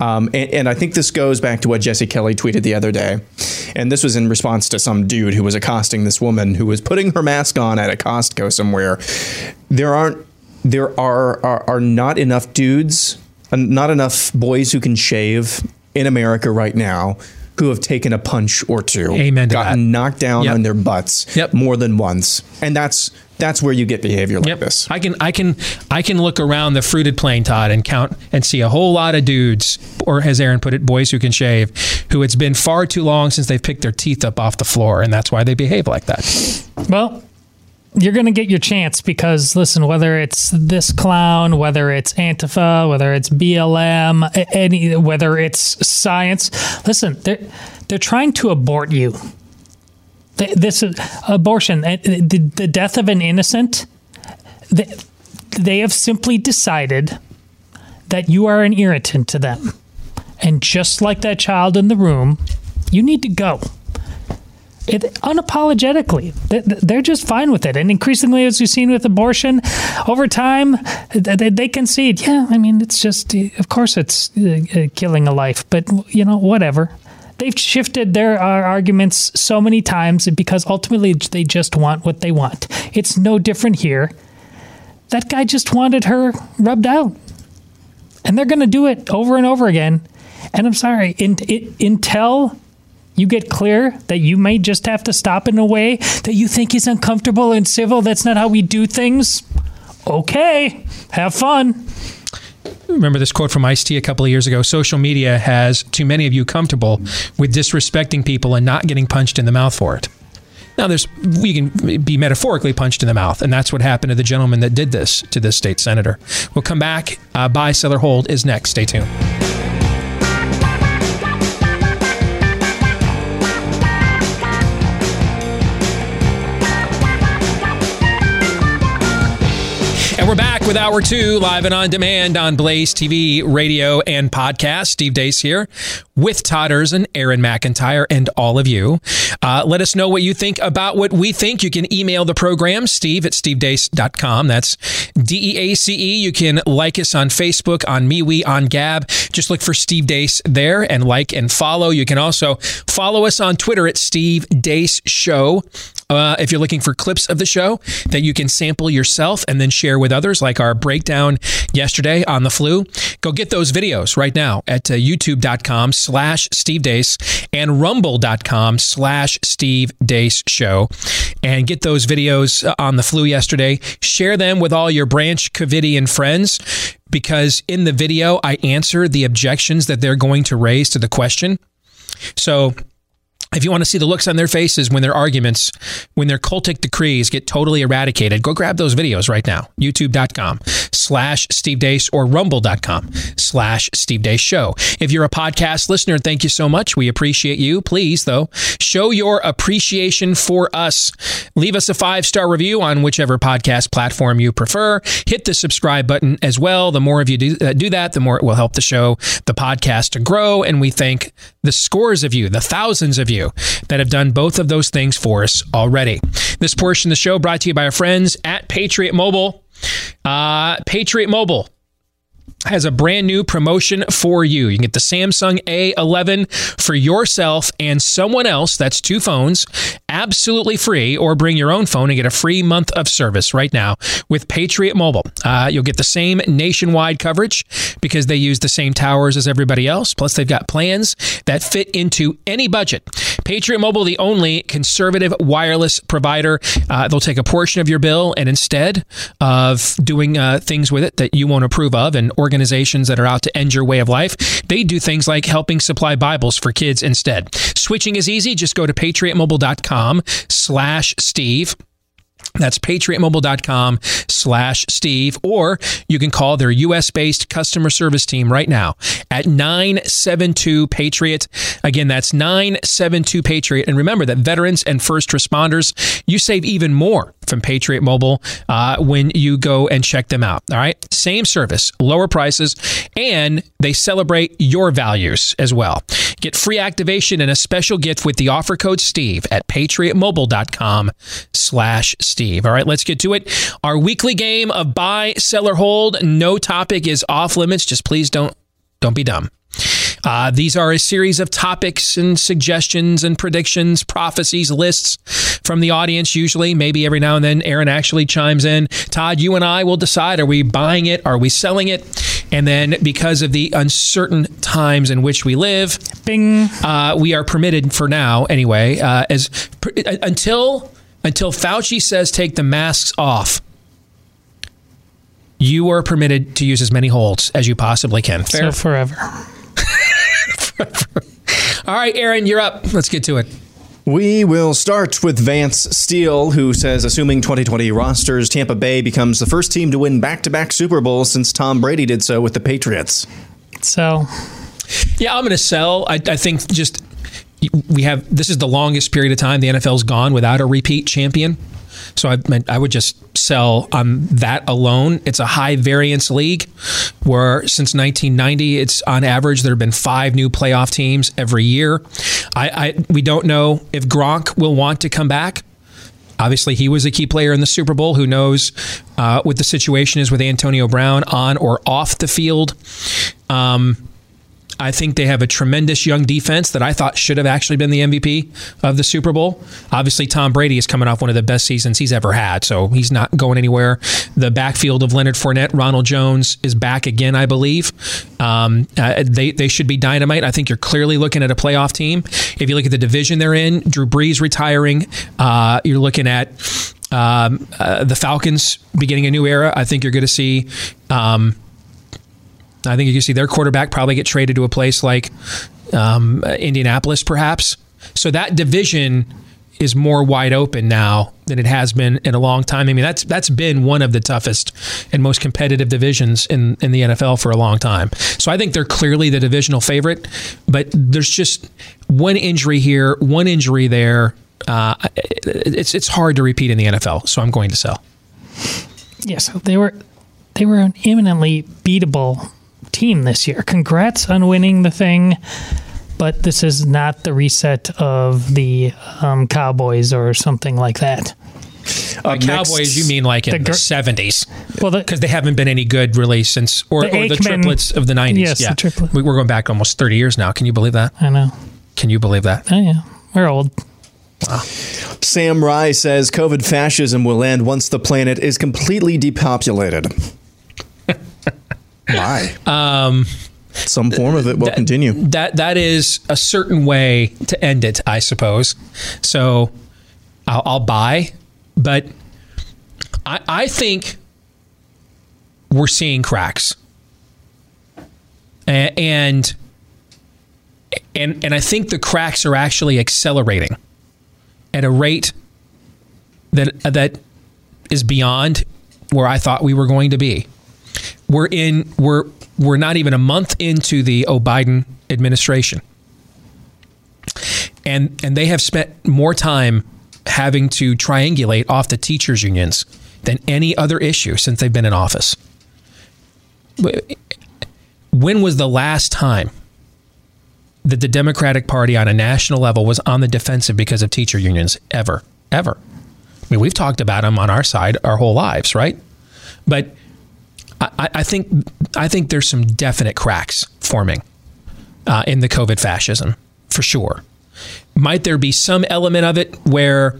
Um, and, and I think this goes back to what Jesse Kelly tweeted the other day. And this was in response to some dude who was accosting this woman who was putting her mask on at a Costco somewhere. There aren't there are are, are not enough dudes, uh, not enough boys who can shave in America right now who have taken a punch or two. Amen gotten knocked down Yep. on their butts more than once. And that's that's where you get behavior like this. I can I can I can look around the fruited plain, Todd, and count and see a whole lot of dudes, or as Aaron put it, boys who can shave, who it's been far too long since they've picked their teeth up off the floor, and that's why they behave like that. Well, you're going to get your chance because listen, whether it's this clown, whether it's Antifa, whether it's BLM, any whether it's science, listen, they're they're trying to abort you. Th- This is abortion, uh, the, the death of an innocent. They, have simply decided that you are an irritant to them, and just like that child in the room, you need to go. It unapologetically They- they're just fine with it. And increasingly as we've seen with abortion over time they, concede yeah i mean it's just uh, of course it's killing a life but you know whatever they've shifted their uh, arguments so many times because ultimately they just want what they want it's no different here that guy just wanted her rubbed out and they're going to do it over and over again and i'm sorry in, until you get clear that you may just have to stop in a way that you think is uncomfortable and civil. That's not how we do things. Okay, have fun. Remember this quote from Ice T a couple of years ago? Social media has too many of you comfortable with disrespecting people and not getting punched in the mouth for it. Now, there's we can be metaphorically punched in the mouth, and that's what happened to the gentleman that did this to this state senator. We'll come back. Uh, buy, sell, or hold is next. Stay tuned. With Hour Two, live and on demand on Blaze TV, radio, and podcast. Steve Deace here with Todd and Aaron McIntire, and all of you. Uh, let us know what you think about what we think. You can email the program, steve at stevedeace.com. That's D E A C E. You can like us on Facebook, on MeWe, on Gab. Just look for Steve Deace there and like and follow. You can also follow us on Twitter at Steve Deace Show. Uh, if you're looking for clips of the show that you can sample yourself and then share with others, like our breakdown yesterday on the flu, go get those videos right now at uh, youtube.com slash Steve Deace and rumble.com slash Steve Deace Show. And get those videos uh, on the flu yesterday. Share them with all your Branch Covidian friends because in the video, I answer the objections that they're going to raise to the question. So if you want to see the looks on their faces when their arguments, when their cultic decrees get totally eradicated, go grab those videos right now. YouTube.com slash Steve Deace or rumble.com slash Steve Deace Show. If you're a podcast listener, thank you so much. We appreciate you. Please, though, show your appreciation for us. Leave us a five star review on whichever podcast platform you prefer. Hit the subscribe button as well. The more of you do, uh, do that, the more it will help the show, the podcast to grow. And we thank the scores of you, the thousands of you that have done both of those things for us already. This portion of the show brought to you by our friends at Patriot Mobile. Uh, Patriot Mobile has a brand new promotion for you. You can get the Samsung A11 for yourself and someone else. That's two phones, absolutely free, or bring your own phone and get a free month of service right now with Patriot Mobile. Uh, you'll get the same nationwide coverage because they use the same towers as everybody else. Plus, they've got plans that fit into any budget. Patriot Mobile, the only conservative wireless provider. Uh, they'll take a portion of your bill and instead of doing uh, things with it that you won't approve of and organizations that are out to end your way of life, they do things like helping supply Bibles for kids instead. Switching is easy. Just go to patriotmobile.com slash Steve. That's patriotmobile.com slash Steve, or you can call their US based customer service team right now at 972 Patriot. Again, that's 972 Patriot. And remember that veterans and first responders, you save even more from Patriot Mobile uh, when you go and check them out. All right. Same service, lower prices, and they celebrate your values as well. Get free activation and a special gift with the offer code Steve at patriotmobile.com slash Steve. All right, let's get to it. Our weekly game of buy, sell, or hold. No topic is off limits. Just please don't don't be dumb. Uh, these are a series of topics and suggestions and predictions, prophecies, lists from the audience, usually. Maybe every now and then Aaron actually chimes in. Todd, you and I will decide are we buying it? Are we selling it? And then, because of the uncertain times in which we live, Bing. Uh, we are permitted for now, anyway, uh, as uh, until until Fauci says take the masks off. You are permitted to use as many holds as you possibly can. Fair? So forever. All right, Aaron, you're up. Let's get to it. We will start with Vance Steele, who says, assuming 2020 rosters, Tampa Bay becomes the first team to win back to back Super Bowls since Tom Brady did so with the Patriots. So, yeah, I'm going to sell. I, I think just we have this is the longest period of time the NFL's gone without a repeat champion. So I, I would just sell on that alone. It's a high variance league where since 1990, it's on average there have been five new playoff teams every year. I, I we don't know if Gronk will want to come back. Obviously, he was a key player in the Super Bowl. Who knows uh, what the situation is with Antonio Brown on or off the field? Um, I think they have a tremendous young defense that I thought should have actually been the MVP of the Super Bowl. Obviously, Tom Brady is coming off one of the best seasons he's ever had, so he's not going anywhere. The backfield of Leonard Fournette, Ronald Jones is back again, I believe. Um, uh, they they should be dynamite. I think you're clearly looking at a playoff team. If you look at the division they're in, Drew Brees retiring. Uh, you're looking at um, uh, the Falcons beginning a new era. I think you're going to see. Um, I think you can see their quarterback probably get traded to a place like um, Indianapolis, perhaps. So that division is more wide open now than it has been in a long time. I mean, that's that's been one of the toughest and most competitive divisions in, in the NFL for a long time. So I think they're clearly the divisional favorite, but there's just one injury here, one injury there. Uh, it's it's hard to repeat in the NFL. So I'm going to sell. Yes, they were they were an eminently beatable team this year. Congrats on winning the thing, but this is not the reset of the um, Cowboys or something like that. Uh, Cowboys, you mean like in the, gr- the seventies? Well, because they haven't been any good really since, or The or the triplets of the nineties. Yes, the yeah, triplet. We, we're going back almost thirty years now. Can you believe that? I know. Can you believe that? Oh yeah, we're old. Sam Rye says COVID fascism will end once the planet is completely depopulated. Why? Um, Some form of it will that- continue. That that is a certain way to end it, I suppose. So I'll, I'll buy, but I, I think we're seeing cracks, A- and and and I think the cracks are actually accelerating at a rate that that is beyond where I thought we were going to be. We're in we're we're not even a month into the Biden administration. And and they have spent more time having to triangulate off the teachers unions than any other issue since they've been in office. When was the last time that the Democratic Party on a national level was on the defensive because of teacher unions ever? Ever. I mean, we've talked about them on our side our whole lives, right? But I, I think I think there's some definite cracks forming uh, in the COVID fascism for sure. Might there be some element of it where,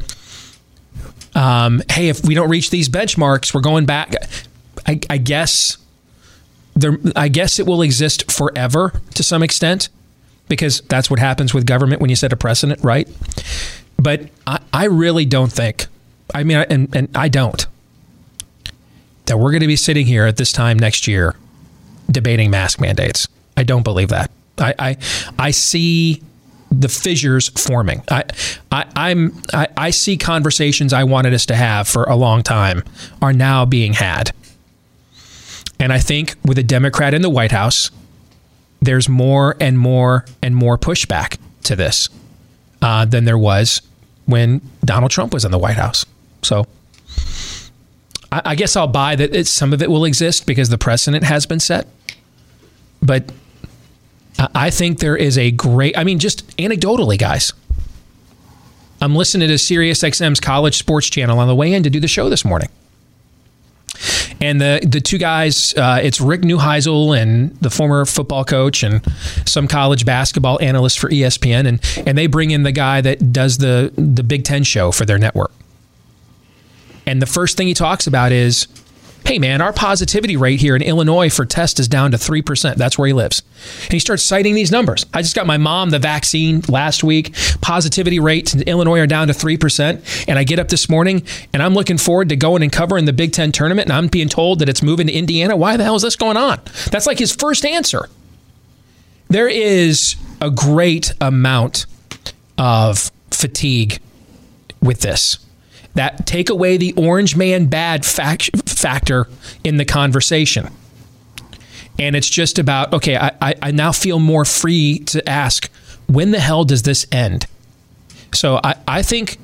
um, hey, if we don't reach these benchmarks, we're going back? I, I guess there. I guess it will exist forever to some extent because that's what happens with government when you set a precedent, right? But I, I really don't think. I mean, and, and I don't that we're going to be sitting here at this time next year debating mask mandates. I don't believe that. I I, I see the fissures forming. I, I I'm I, I see conversations I wanted us to have for a long time are now being had. And I think with a Democrat in the White House, there's more and more and more pushback to this uh, than there was when Donald Trump was in the White House. So I, guess I'll buy that some of it will exist because the precedent has been set. But I think there is a great, I mean, just anecdotally, guys. I'm listening to SiriusXM's college sports channel on the way in to do the show this morning. And the the two guys, uh, it's Rick Neuheisel and the former football coach and some college basketball analyst for ESPN, and and they bring in the guy that does the the Big Ten show for their network. And the first thing he talks about is, hey man, our positivity rate here in Illinois for test is down to 3%. That's where he lives. And he starts citing these numbers. I just got my mom the vaccine last week. Positivity rates in Illinois are down to 3%. And I get up this morning and I'm looking forward to going and covering the Big Ten tournament. And I'm being told that it's moving to Indiana. Why the hell is this going on? That's like his first answer. There is a great amount of fatigue with this that take away the orange man bad fact- factor in the conversation. And it's just about, okay, I, I now feel more free to ask, when the hell does this end? So I, I think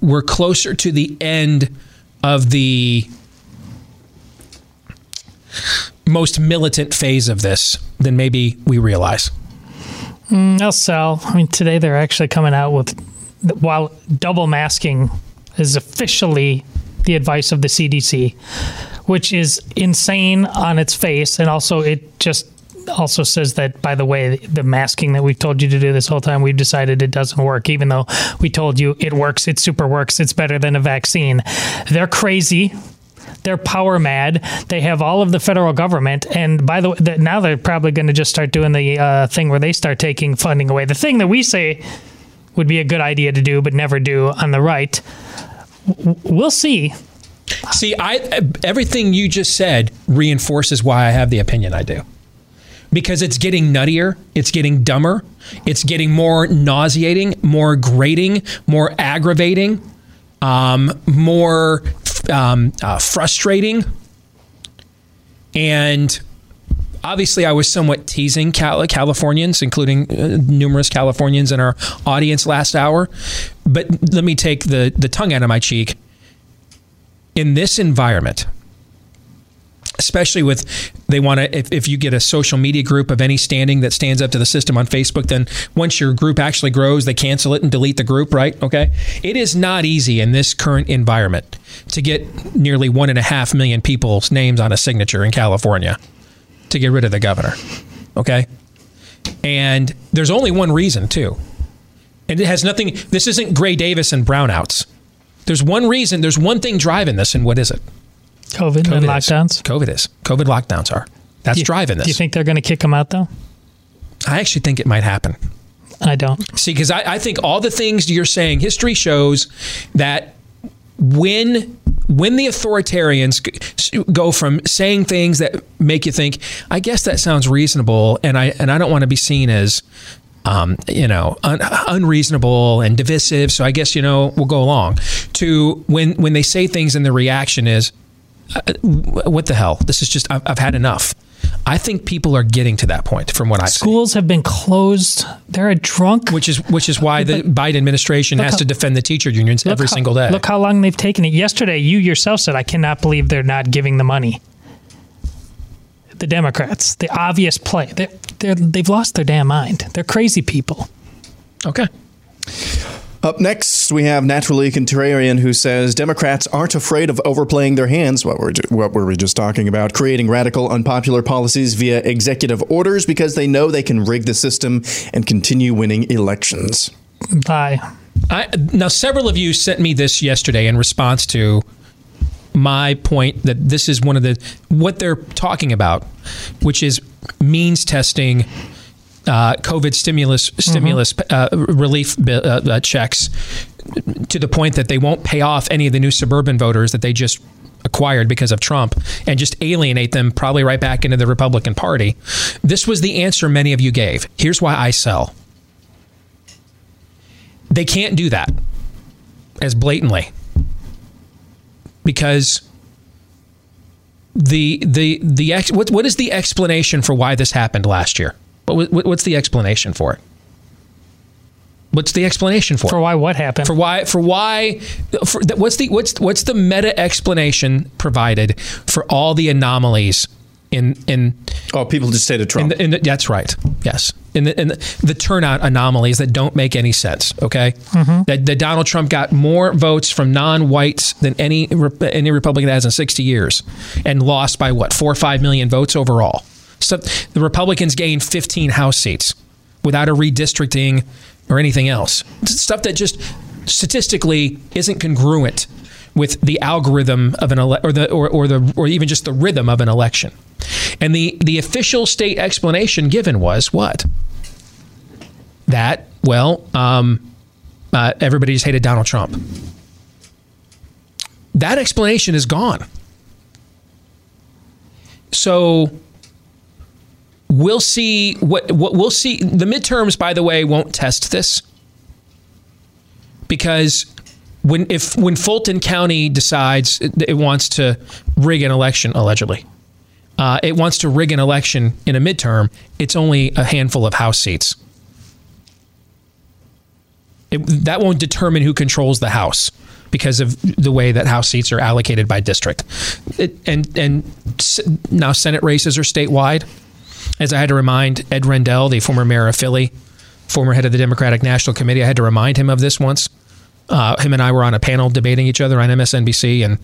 we're closer to the end of the most militant phase of this than maybe we realize. Mm, sell. I mean, today they're actually coming out with, while double masking is officially the advice of the CDC, which is insane on its face. And also, it just also says that, by the way, the masking that we've told you to do this whole time, we've decided it doesn't work, even though we told you it works, it super works, it's better than a vaccine. They're crazy. They're power mad. They have all of the federal government, and by the way, now they're probably going to just start doing the uh, thing where they start taking funding away. The thing that we say would be a good idea to do, but never do on the right we'll see. See, I everything you just said reinforces why I have the opinion I do. Because it's getting nuttier, it's getting dumber, it's getting more nauseating, more grating, more aggravating, um, more um, uh, frustrating, and obviously I was somewhat teasing Californians, including uh, numerous Californians in our audience last hour. But let me take the, the tongue out of my cheek. In this environment, especially with they want to if, if you get a social media group of any standing that stands up to the system on facebook then once your group actually grows they cancel it and delete the group right okay it is not easy in this current environment to get nearly one and a half million people's names on a signature in california to get rid of the governor. Okay? And there's only one reason, too. And it has nothing, this isn't Gray Davis and brownouts. There's one reason, there's one thing driving this, and what is it? COVID, COVID and lockdowns? COVID is. COVID lockdowns are. That's you, driving this. Do you think they're going to kick him out, though? I actually think it might happen. I don't. See, because I, I think all the things you're saying, history shows that when when the authoritarians go from saying things that make you think, I guess that sounds reasonable, and I and I don't want to be seen as um, you know, un- unreasonable and divisive. So I guess you know we'll go along. To when when they say things and the reaction is, uh, what the hell? This is just I've, I've had enough. I think people are getting to that point from what I see. Schools have been closed. They're a drunk. Which is which is why the Biden administration has how- to defend the teacher unions every how- single day. Look how long they've taken it. Yesterday, you yourself said, I cannot believe they're not giving the money. The Democrats, the obvious play. They're, they've lost their damn mind. They're crazy people. Okay. Up next, we have Naturally Contrarian, who says Democrats aren't afraid of overplaying their hands. What were, what were we just talking about? Creating radical, unpopular policies via executive orders because they know they can rig the system and continue winning elections. Bye. I, now, several of you sent me this yesterday in response to my point that this is one of the what they're talking about, which is means testing. Uh, COVID stimulus stimulus uh, relief uh, uh, checks to the point that they won't pay off any of the new suburban voters that they just acquired because of Trump and just alienate them probably right back into the Republican Party. This was the answer many of you gave. Here's why I sell. They can't do that as blatantly because the the the ex, what what is the explanation for why this happened last year? What, what what's the explanation for it? What's the explanation for? For why what happened? For why for why for, what's the what's what's the meta explanation provided for all the anomalies in in oh people just say to Trump. In the, in the, that's right. Yes. In the, in the the turnout anomalies that don't make any sense. Okay. Mhm. That, that Donald Trump got more votes from non-whites than any any Republican has in 60 years, and lost by what four or five million votes overall. So the Republicans gained 15 House seats without a redistricting or anything else. Stuff that just statistically isn't congruent with the algorithm of an ele- or the or, or the or even just the rhythm of an election. And the the official state explanation given was what? That well, um, uh, everybody just hated Donald Trump. That explanation is gone. So we'll see what what we'll see. The midterms, by the way, won't test this because when if when Fulton County decides it, it wants to rig an election, allegedly, uh, it wants to rig an election in a midterm. It's only a handful of House seats. It, that won't determine who controls the House because of the way that House seats are allocated by district. It, and and now Senate races are statewide. As I had to remind Ed Rendell, the former mayor of Philly, former head of the Democratic National Committee, I had to remind him of this once. Uh, him and I were on a panel debating each other on MSNBC, and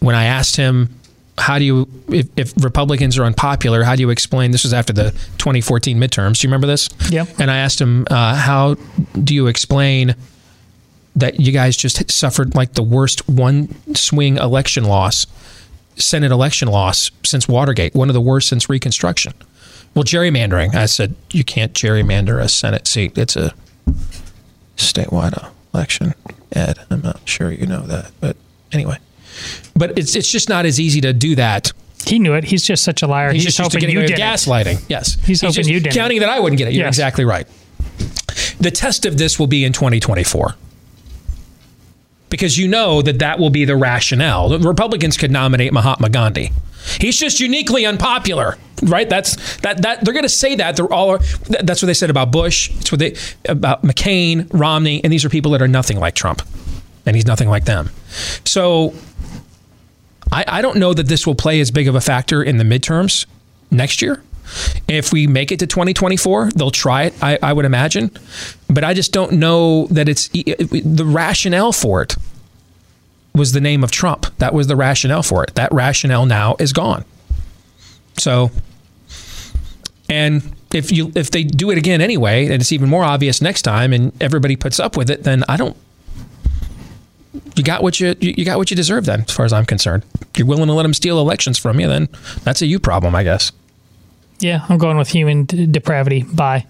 when I asked him, "How do you, if, if Republicans are unpopular, how do you explain?" This was after the 2014 midterms. Do you remember this? Yep. And I asked him, uh, "How do you explain that you guys just suffered like the worst one swing election loss, Senate election loss since Watergate, one of the worst since Reconstruction?" Well, gerrymandering. I said, "You can't gerrymander a Senate seat. It's a statewide election." Ed, I'm not sure you know that, but anyway. But it's it's just not as easy to do that. He knew it. He's just such a liar. He's, He's, just hoping you did gaslighting. Yes, He's hoping just you didn't. counting that I wouldn't get it. You're Yes. exactly right. The test of this will be in 2024 because you know that that will be the rationale. The Republicans could nominate Mahatma Gandhi. He's just uniquely unpopular, right? That's that that they're going to say that. They're all that's what they said about Bush. It's what they about McCain, Romney, and these are people that are nothing like Trump, and he's nothing like them. So I, I don't know that this will play as big of a factor in the midterms next year. If we make it to 2024, they'll try it, I, I would imagine. But I just don't know that it's the rationale for it was the name of Trump. That was the rationale for it. That rationale now is gone. So, and if you if they do it again anyway, and it's even more obvious next time, and everybody puts up with it, then I don't. You got what you you got what you deserve. Then, as far as I'm concerned, you're willing to let them steal elections from you. Then that's a you problem, I guess. Yeah, I'm going with human d- depravity. Bye.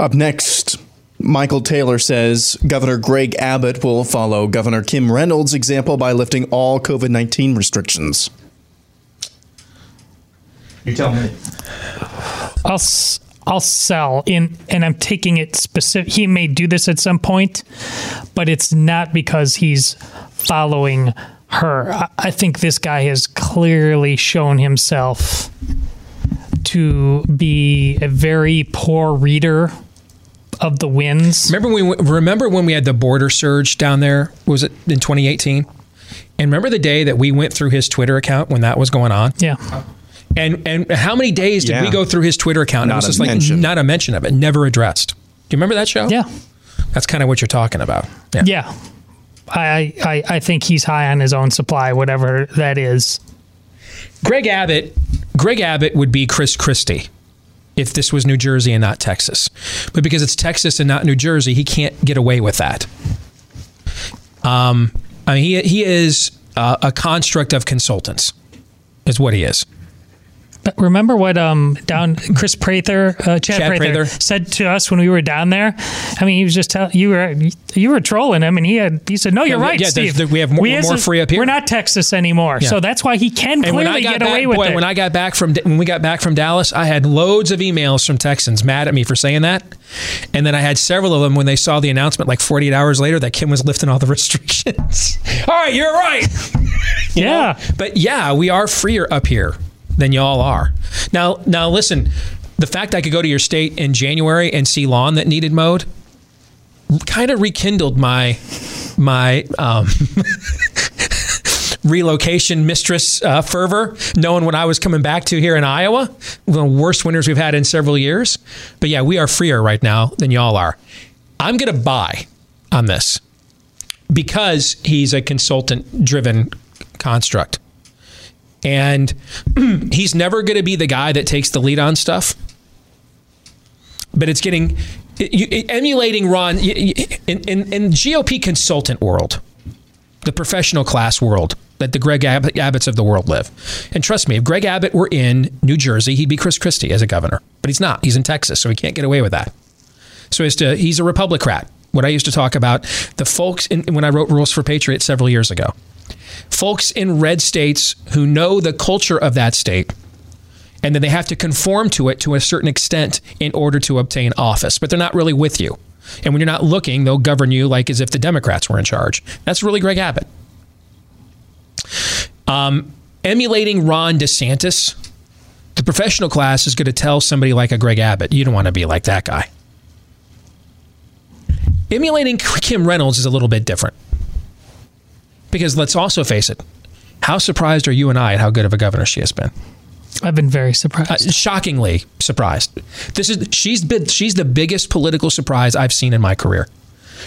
Up next, Michael Taylor says Governor Greg Abbott will follow Governor Kim Reynolds' example by lifting all COVID 19 restrictions. You tell me. I'll s- I'll sell in, and I'm taking it specific. He may do this at some point, but it's not because he's following her. I, I think this guy has clearly shown himself to be a very poor reader of the winds. Remember we remember when we had the border surge down there? Was it in 2018? And remember the day that we went through his Twitter account when that was going on? Yeah. And and how many days did Yeah. we go through his Twitter account? Not it was a just like mention. not a mention of it, never addressed. Do you remember that show? Yeah. That's kind of what you're talking about. Yeah. Yeah. I, I, I think he's high on his own supply, whatever that is. Greg Abbott, Greg Abbott would be Chris Christie if this was New Jersey and not Texas. But because it's Texas and not New Jersey, he can't get away with that. Um, I mean, he he is uh, a construct of consultants, is what he is. Remember what um down Chris Prather, uh, Chad, Chad Prather, Prather. said to us when we were down there. I mean, he was just telling you were you were trolling him, and he had he said, "No, you're Yeah, right, yeah, Steve. there- we have more- isn't- more free up here." We're not Texas anymore, Yeah. so that's why he can And clearly get back, away with boy, it." when I got back from when we got back from Dallas, I had loads of emails from Texans mad at me for saying that, and then I had several of them when they saw the announcement like 48 hours later that Kim was lifting all the restrictions. all right, you're right. You know? yeah, But yeah, we are freer up here than y'all are. Now, now listen, the fact I could go to your state in January and see lawn that needed mowed kind of rekindled my my um, relocation mistress uh, fervor, knowing what I was coming back to here in Iowa, the worst winters we've had in several years. But yeah, we are freer right now than y'all are. I'm going to buy on this because he's a consultant driven construct. And he's never going to be the guy that takes the lead on stuff. But it's getting emulating Ron in, in, in GOP consultant world, the professional class world that the Greg Abbott, Abbotts of the world live. And trust me, if Greg Abbott were in New Jersey, he'd be Chris Christie as a governor. But he's not. He's in Texas, so he can't get away with that. So as to, he's a Republican. What I used to talk about, the folks in, when I wrote Rules for Patriots several years ago, folks in red states who know the culture of that state and then they have to conform to it to a certain extent in order to obtain office, but they're not really with you. And when you're not looking, they'll govern you like as if the Democrats were in charge. That's really Greg Abbott. Um, emulating Ron DeSantis, the professional class is going to tell somebody like a Greg Abbott, you don't want to be like that guy. Emulating Kim Reynolds is a little bit different. Because let's also face it, how surprised are you and I at how good of a governor she has been? I've been very surprised. Uh, shockingly surprised. This is she's been she's the biggest political surprise I've seen in my career,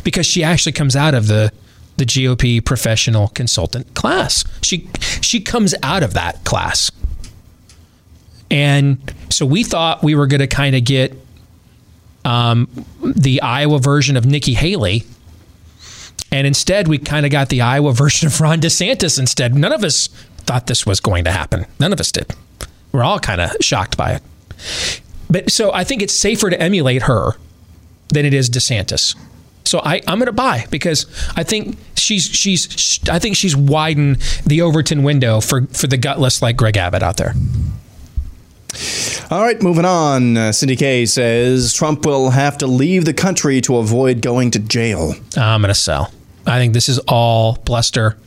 because she actually comes out of the the GOP professional consultant class. She she comes out of that class, and so we thought we were going to kind of get um, the Iowa version of Nikki Haley. And instead, we kind of got the Iowa version of Ron DeSantis instead. None of us thought this was going to happen. None of us did. We're all kind of shocked by it. But so I think it's safer to emulate her than it is DeSantis. So I, I'm going to buy because I think she's she's I think she's widened the Overton window for for the gutless like Greg Abbott out there. All right, moving on. Uh, Cindy Kay says Trump will have to leave the country to avoid going to jail. I'm going to sell. I think this is all bluster.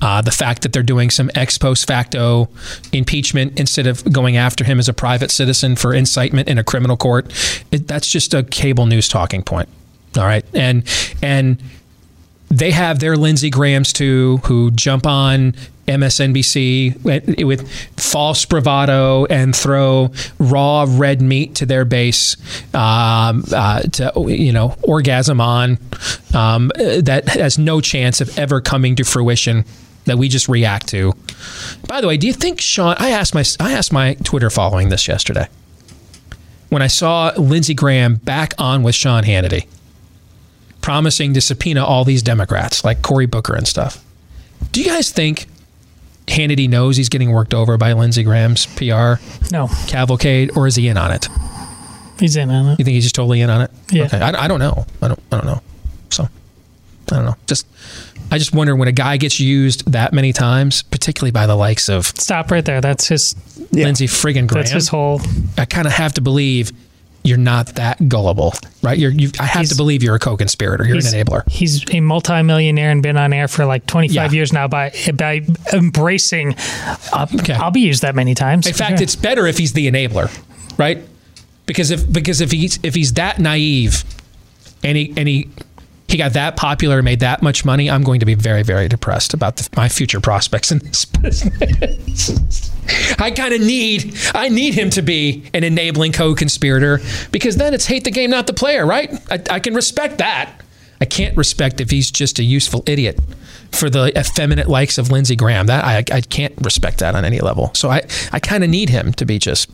Uh, the fact that they're doing some ex post facto impeachment instead of going after him as a private citizen for incitement in a criminal court, it, that's just a cable news talking point. All right, and and they have their Lindsey Grahams too, who jump on MSNBC with, false bravado and throw raw red meat to their base um, uh, to you know orgasm on um, that has no chance of ever coming to fruition. That we just react to. By the way, do you think Sean? I asked my I asked my Twitter following this yesterday when I saw Lindsey Graham back on with Sean Hannity promising to subpoena all these Democrats like Cory Booker and stuff. Do you guys think Hannity knows he's getting worked over by Lindsey Graham's PR No, cavalcade, or is he in on it? he's in on it. You think he's just totally in on it? Yeah. Okay. I, I don't know. I don't. I don't know. So I don't know. Just I just wonder when a guy gets used that many times, particularly by the likes of Stop right there. That's his. Lindsey friggin' Graham. That's his whole. I kind of have to believe you're not that gullible, right? You're, you, I have He's- to believe you're a co-conspirator. You're an enabler. He's a multimillionaire and been on air for like 25 Yeah. years now by by embracing. Uh, I'll be used that many times. In fact, sure. it's better if he's the enabler, right? Because if because if he's if he's that naive, and he and he he got that popular, made that much money, I'm going to be very very depressed about the, my future prospects in this business. I kind of need I need him to be an enabling co-conspirator because then it's hate the game, not the player, right? I, I can respect that. I can't respect if he's just a useful idiot for the effeminate likes of Lindsey Graham. That I, I can't respect that on any level. So I, I kind of need him to be just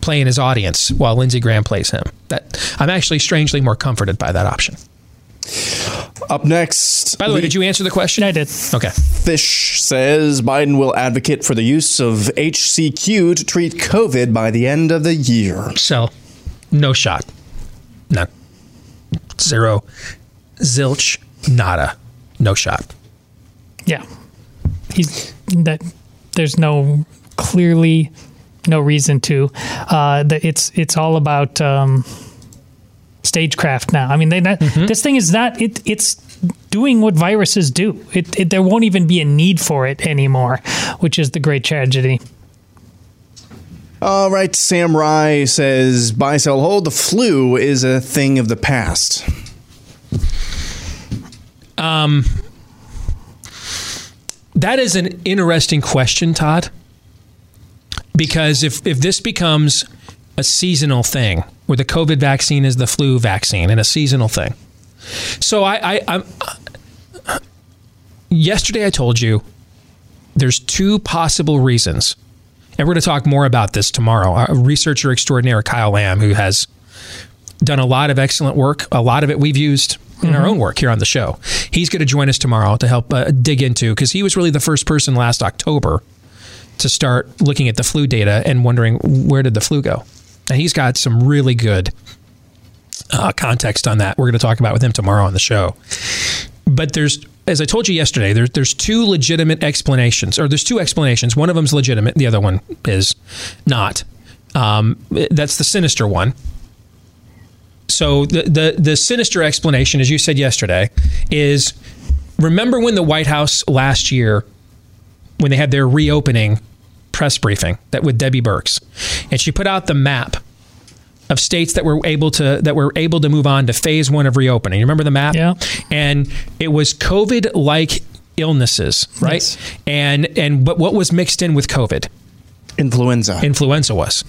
playing his audience while Lindsey Graham plays him. That I'm actually strangely more comforted by that option. Up next. By the way, did you answer the question? I did. Okay. Fish says Biden will advocate for the use of HCQ to treat COVID by the end of the year. So, no shot. None. Zero. Zilch. Nada. No shot. Yeah, he's that. There's no clearly no reason to. Uh, that it's it's all about um, stagecraft now. I mean, they not, this thing is not. It it's doing what viruses do. It, it there won't even be a need for it anymore, which is the great tragedy. All right, Sam Rye says buy, sell, hold. The flu is a thing of the past. Um, that is an interesting question, Todd. Because if if this becomes a seasonal thing, where the COVID vaccine is the flu vaccine and a seasonal thing, so I, I I'm yesterday I told you there's two possible reasons, and we're going to talk more about this tomorrow. Our researcher extraordinaire Kyle Lamb, who has done a lot of excellent work. A lot of it we've used in our own work here on the show. He's going to join us tomorrow to help uh, dig into because he was really the first person last October to start looking at the flu data and wondering where did the flu go. And he's got some really good uh, context on that. We're going to talk about with him tomorrow on the show. But there's, as I told you yesterday, there's there's two legitimate explanations, or there's two explanations. One of them's legitimate, the other one is not. Um, that's the sinister one. So the, the the sinister explanation, as you said yesterday, is remember when the White House last year, when they had their reopening press briefing that with Debbie Birx, and she put out the map of states that were able to that were able to move on to phase one of reopening. You remember the map? Yeah. And it was COVID like illnesses, right? Yes. And and but what was mixed in with COVID? Influenza. Influenza was.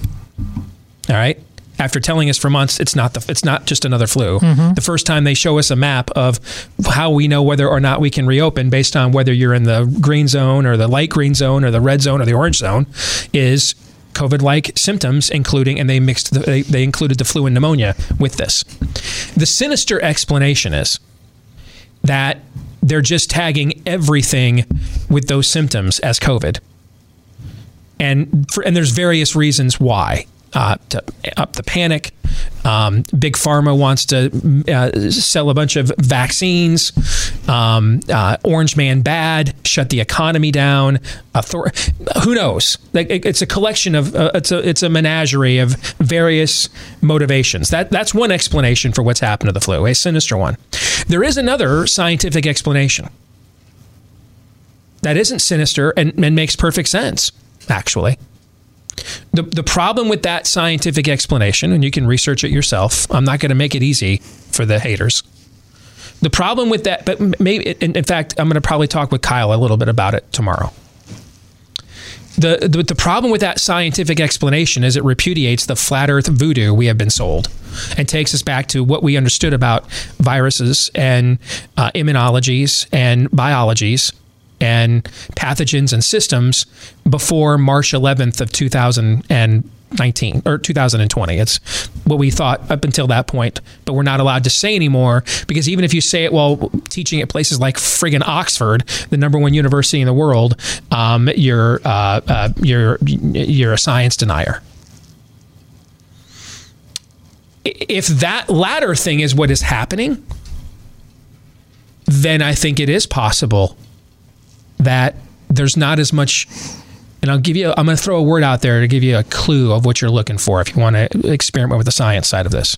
All right. After telling us for months it's not the it's not just another flu. Mhm. The first time they show us a map of how we know whether or not we can reopen based on whether you're in the green zone or the light green zone or the red zone or the orange zone is COVID-like symptoms, including, and they mixed, the, they, they included the flu and pneumonia with this. The sinister explanation is that they're just tagging everything with those symptoms as COVID, and for, and there's various reasons why. Uh, to up the panic. Um, Big Pharma wants to uh, sell a bunch of vaccines. Um, uh, Orange Man bad, shut the economy down. Author- who knows? Like it- it's a collection of uh, it's a it's a menagerie of various motivations. That that's one explanation for what's happened to the flu, a sinister one. There is another scientific explanation that isn't sinister and, and makes perfect sense, actually. The, the problem with that scientific explanation, and you can research it yourself, I'm not going to make it easy for the haters. The problem with that, but maybe, in, fact, I'm going to probably talk with Kyle a little bit about it tomorrow. The, the, the problem with that scientific explanation is it repudiates the flat earth voodoo we have been sold and takes us back to what we understood about viruses and uh, immunologies and biologies and pathogens and systems before March 11th of 2019 or 2020. It's what we thought up until that point, but we're not allowed to say anymore because even if you say it while teaching at places like friggin' Oxford, the number one university in the world, um, you're uh, uh, you're you're a science denier. If that latter thing is what is happening, then I think it is possible that there's not as much and I'll give you, I'm going to throw a word out there to give you a clue of what you're looking for if you want to experiment with the science side of this.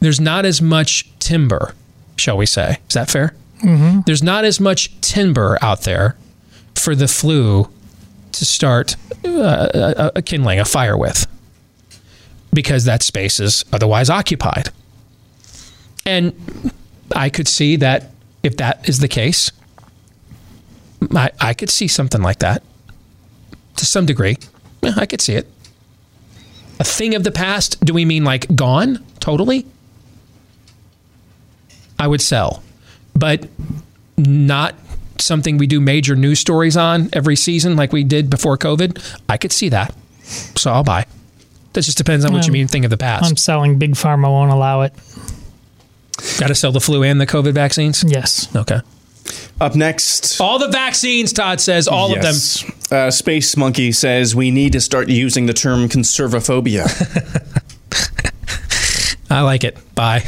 There's not as much timber, shall we say. Is that fair? Mm-hmm. There's not as much timber out there for the flu to start uh, a, a kindling a fire with because that space is otherwise occupied. And I could see that if that is the case, I, I could see something like that to some degree. Yeah, I could see it. A thing of the past, do we mean like gone totally? I would sell, but not something we do major news stories on every season like we did before COVID. I could see that. So I'll buy. That just depends on what you Um, mean thing of the past. I'm selling. Big Pharma won't allow it. Got to sell the flu and the COVID vaccines? Yes. Okay. Up next. All the vaccines, Todd says, all of them. Uh, Space Monkey says we need to start using the term conservaphobia. I like it. Bye.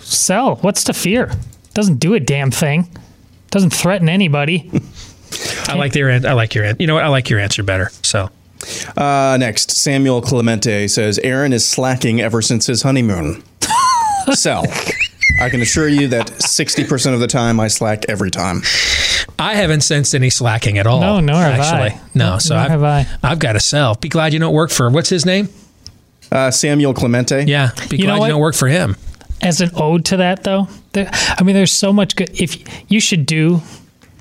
Sell. What's to fear? Doesn't do a damn thing. Doesn't threaten anybody. I like your an- I like your an- you know what I like your answer better. So Uh, next, Samuel Clemente says Aaron is slacking ever since his honeymoon. Sell. I can assure you that 60% of the time I slack every time. I haven't sensed any slacking at all. No, nor have actually. I. No, so Nor I've, have I. I've got to sell. Be glad you don't work for what's his name? Uh, Samuel Clemente. Yeah. Be You know glad what? you don't work for him. As an ode to that, though, there, I mean, there's so much good. If you should do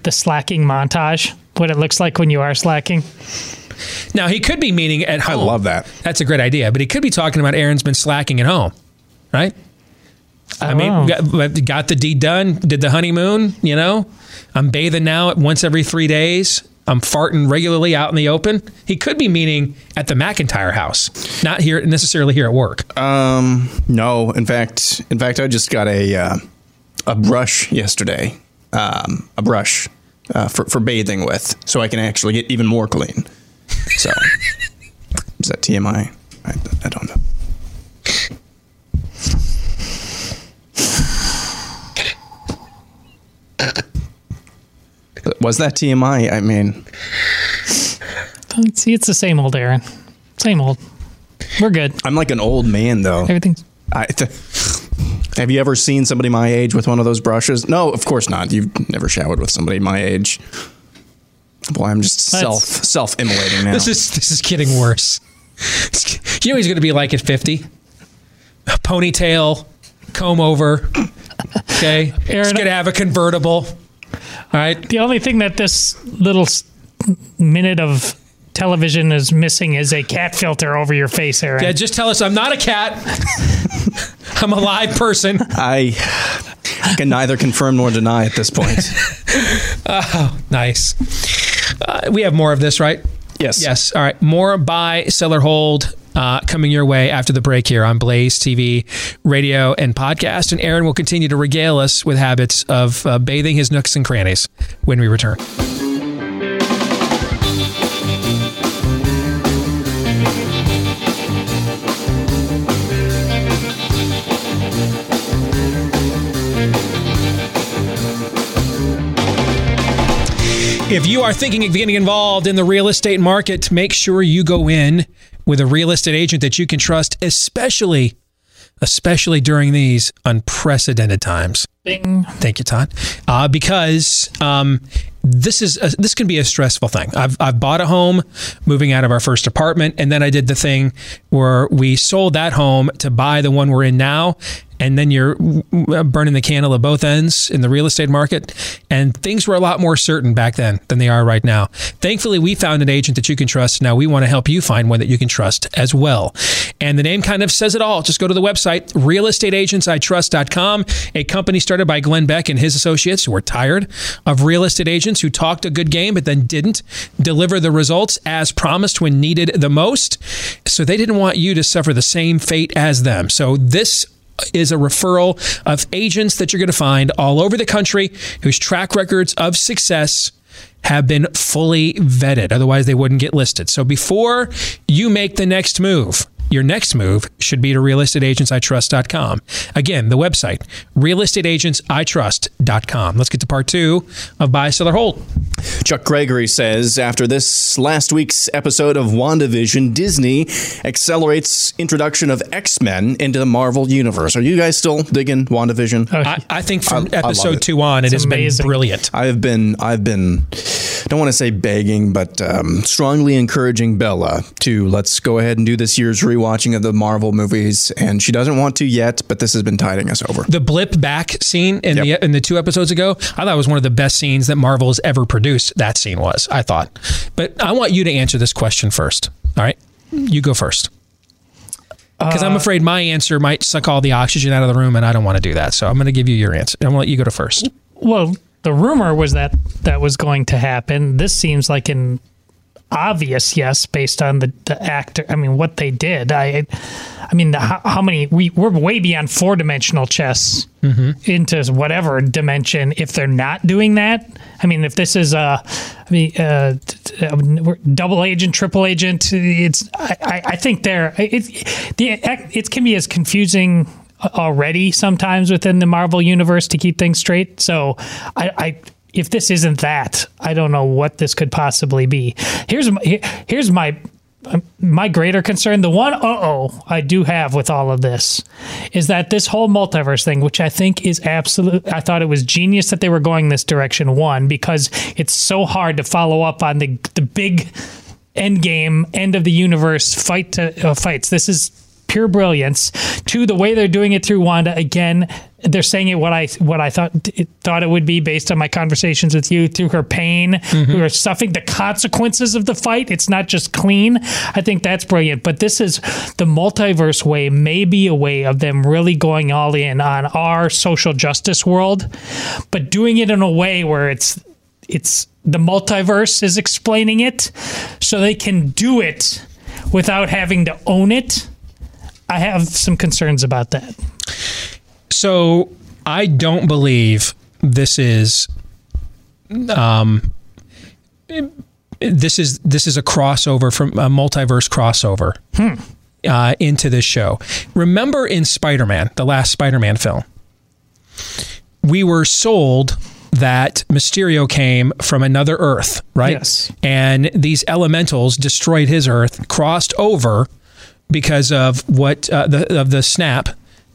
the slacking montage, what it looks like when you are slacking. Now he could be meaning at home. I love that. That's a great idea. But he could be talking about Aaron's been slacking at home, right? I mean, Oh. got, got the deed done. Did the honeymoon? You know, I'm bathing now once every three days. I'm farting regularly out in the open. He could be meaning at the McIntire house, not here necessarily here at work. Um, no. In fact, in fact, I just got a uh, a brush yesterday. Um, a brush uh, for for bathing with, so I can actually get even more clean. So, is that TMI? I, I don't know. Was that TMI? I mean, Don't See, it's the same old Aaron. Same old. We're good. I'm like an old man though. Everything's. I th- have you ever seen somebody my age with one of those brushes? No, of course not. You've never showered with somebody my age. Boy, I'm just self That's- self immolating now. This is this is getting worse. You know he's going to be like at 50. Ponytail, comb over. Okay, Aaron, he's going to have a convertible. All right. The only thing that this little minute of television is missing is a cat filter over your face, Aaron. Yeah, just tell us I'm not a cat. I'm a live person. I can neither confirm nor deny at this point. Oh, nice. Uh, we have more of this, right? Yes. Yes. All right. More buy, seller, hold. Uh, coming your way after the break here on Blaze TV, radio, and podcast. And Aaron will continue to regale us with habits of uh, bathing his nooks and crannies when we return. If you are thinking of getting involved in the real estate market, make sure you go in with a real estate agent that you can trust, especially especially during these unprecedented times. Bing. Thank you, Todd. Uh, because um, this is a, this can be a stressful thing. I've I've bought a home, moving out of our first apartment, and then I did the thing where we sold that home to buy the one we're in now, and then you're uh, burning the candle at both ends in the real estate market. And things were a lot more certain back then than they are right now. Thankfully, we found an agent that you can trust. Now we want to help you find one that you can trust as well. And the name kind of says it all. Just go to the website, realestateagentsitrust.com, a company started by Glenn Beck and his associates who are tired of real estate agents who talked a good game but then didn't deliver the results as promised when needed the most. So they didn't want you to suffer the same fate as them. So this is a referral of agents that you're going to find all over the country whose track records of success have been fully vetted. Otherwise, they wouldn't get listed. So before you make the next move, your next move should be to realestateagentsitrust.com. Again, the website, realestateagentsitrust.com. Let's get to part two of Buy, Seller, Hold. Chuck Gregory says after this last week's episode of WandaVision, Disney accelerates introduction of X Men into the Marvel universe. Are you guys still digging WandaVision? I, I think from I- I episode it. two on, it It's has amazing. been brilliant. I have been, I've been, don't want to say begging, but um, strongly encouraging Bella to let's go ahead and do this year's rewatching of the Marvel movies. And she doesn't want to yet, but this has been tiding us over. The blip back scene in the in the two episodes ago, I thought it was one of the best scenes that Marvel has ever produced. That scene was, I thought. But I want you to answer this question first. All right, you go first. Because I'm uh, afraid my answer might suck all the oxygen out of the room, and I don't want to do that. So I'm going to give you your answer. I'm going to let you go to first. Well, the rumor was that that was going to happen. This seems like an obvious yes based on the, the actor. I mean, what they did. I, I mean, the, how, how many? We we're way beyond four dimensional chess into whatever dimension. If they're not doing that, I mean, if this is a, I mean, uh, double agent, triple agent, it's. I, I, I think they're. It, the it can be as confusing already sometimes within the Marvel universe to keep things straight. So I, I if this isn't that, I don't know what this could possibly be. Here's my, here's my my greater concern. The one uh oh I do have with all of this is that this whole multiverse thing, which I think is absolute. I thought it was genius that they were going this direction. One because it's so hard to follow up on the the big end game, end of the universe fight to uh, fights. This is pure brilliance. Two, the way they're doing it through Wanda again, they're saying it what I what I thought it, thought it would be based on my conversations with you through her pain, mm-hmm. who are suffering, the consequences of the fight. It's not just clean. I think that's brilliant. But this is the multiverse way, maybe a way of them really going all in on our social justice world, but doing it in a way where it's it's the multiverse is explaining it so they can do it without having to own it. I have some concerns about that. So I don't believe this is um this is this is a crossover from a multiverse crossover uh, into this show. Remember in Spider-Man, the last Spider-Man film, we were sold that Mysterio came from another Earth, right? Yes. And these elementals destroyed his Earth, crossed over because of what uh, the of the snap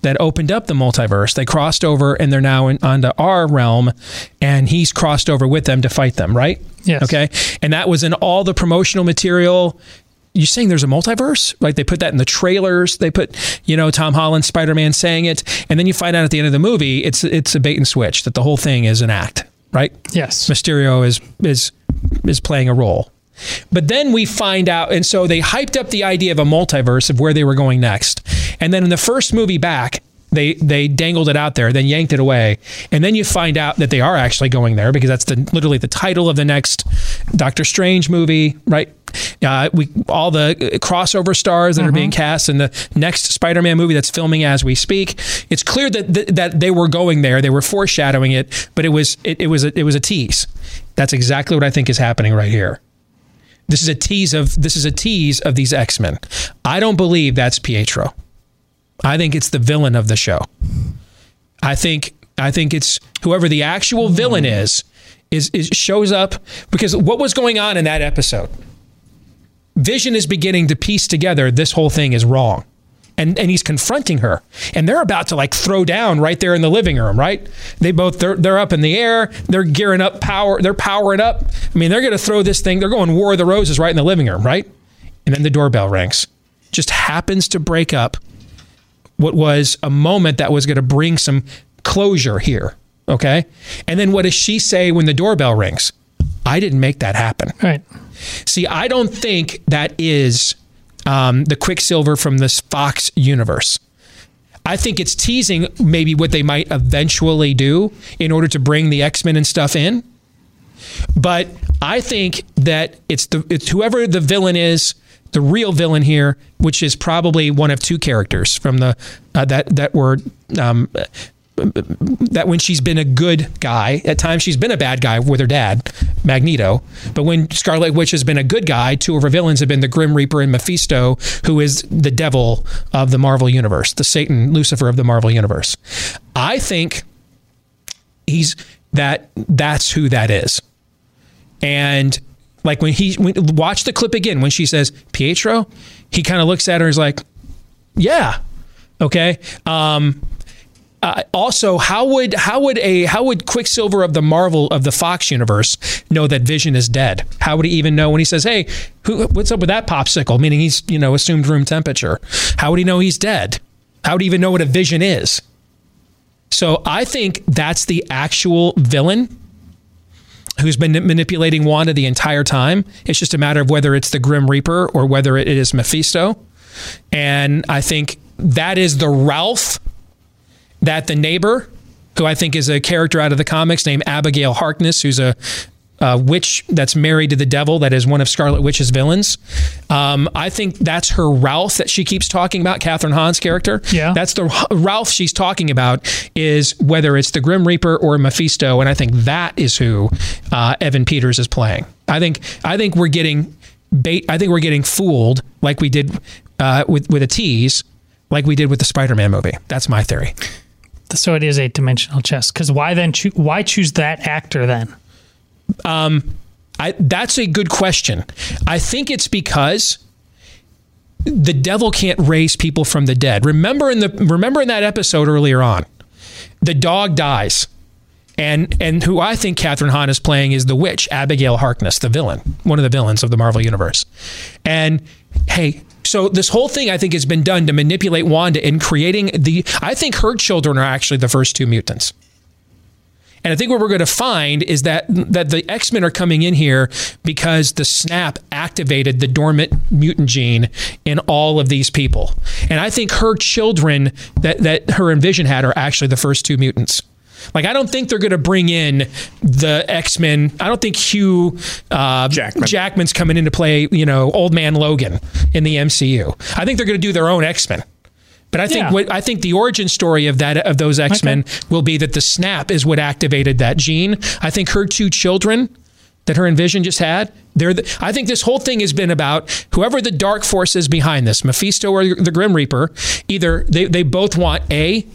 that opened up the multiverse. They crossed over and they're now in, onto our realm, and he's crossed over with them to fight them, right? Yes. Okay. And that was in all the promotional material. You're saying there's a multiverse? Like they put that in the trailers. They put, you know, Tom Holland, Spider Man saying it, and then you find out at the end of the movie, it's it's a bait and switch that the whole thing is an act, right? Yes. Mysterio is is is playing a role. But then we find out, and so they hyped up the idea of a multiverse of where they were going next. And then in the first movie back, they they dangled it out there, then yanked it away, and then you find out that they are actually going there because that's the literally the title of the next Doctor Strange movie, right? Uh, we all the crossover stars that are being cast in the next Spider-Man movie that's filming as we speak. It's clear that that, that they were going there. They were foreshadowing it, but it was it, it was a, it was a tease. That's exactly what I think is happening right here. This is a tease of this is a tease of these X-Men. I don't believe that's Pietro. I think it's the villain of the show. I think I think it's whoever the actual villain is is is shows up because what was going on in that episode? Vision is beginning to piece together this whole thing is wrong. And, and he's confronting her and they're about to like throw down right there in the living room right they both they're, they're up in the air they're gearing up power they're powering up i mean they're going to throw this thing they're going war of the roses right in the living room right and then the doorbell rings just happens to break up what was a moment that was going to bring some closure here. Okay. And then what does she say when the doorbell rings? I didn't make that happen. Right. See, I don't think that is um, the Quicksilver from this Fox universe. I think it's teasing maybe what they might eventually do in order to bring the X Men and stuff in. But I think that it's the it's whoever the villain is, the real villain here, which is probably one of two characters from the uh, that that were um, that when she's been a good guy, at times she's been a bad guy with her dad, Magneto. But when Scarlet Witch has been a good guy, two of her villains have been the Grim Reaper and Mephisto, who is the devil of the Marvel universe, the Satan, Lucifer of the Marvel universe. I think he's that that's who that is. And like when he when, watch the clip again when she says Pietro, he kind of looks at her and is like, "Yeah, okay." Um, uh, also, how would how would a how would Quicksilver of the Marvel of the Fox universe know that Vision is dead? How would he even know when he says, "Hey, who, what's up with that popsicle?" Meaning he's you know assumed room temperature. How would he know he's dead? How would he even know what a Vision is? So I think that's the actual villain who's been manipulating Wanda the entire time. It's just a matter of whether it's the Grim Reaper or whether it is Mephisto. And I think that is the Ralph that the neighbor, who I think is a character out of the comics named Abigail Harkness, who's a uh, witch that's married to the devil, that is one of Scarlet Witch's villains. Um, I think that's her Ralph that she keeps talking about, Kathryn Hahn's character. Yeah. That's the Ralph she's talking about, is whether it's the Grim Reaper or Mephisto. And I think that is who uh, Evan Peters is playing. I think, I think we're getting bait, I think we're getting fooled like we did uh, with, with a tease, like we did with the Spider Man movie. That's my theory. So it is eight dimensional chess. Because why then? Choo- why choose that actor then? Um, I, that's a good question. I think it's because the devil can't raise people from the dead. Remember in the remember in that episode earlier on, the dog dies. And and who I think Kathryn Hahn is playing is the witch, Abigail Harkness, the villain, one of the villains of the Marvel Universe. And hey, so this whole thing I think has been done to manipulate Wanda in creating the I think her children are actually the first two mutants. And I think what we're going to find is that that the X Men are coming in here because the snap activated the dormant mutant gene in all of these people. And I think her children that that her and Vision had are actually the first two mutants. Like I don't think they're going to bring in the X Men. I don't think Hugh uh, Jackman. Jackman's coming in to play you know Old Man Logan in the MCU. I think they're going to do their own X Men. But I think Yeah. what I think the origin story of that of those X Men will be that the snap is what activated that gene. I think her two children that her and Vision just had. They're the, I think this whole thing has been about whoever the dark force is behind this, Mephisto or the Grim Reaper. Either they, they both want a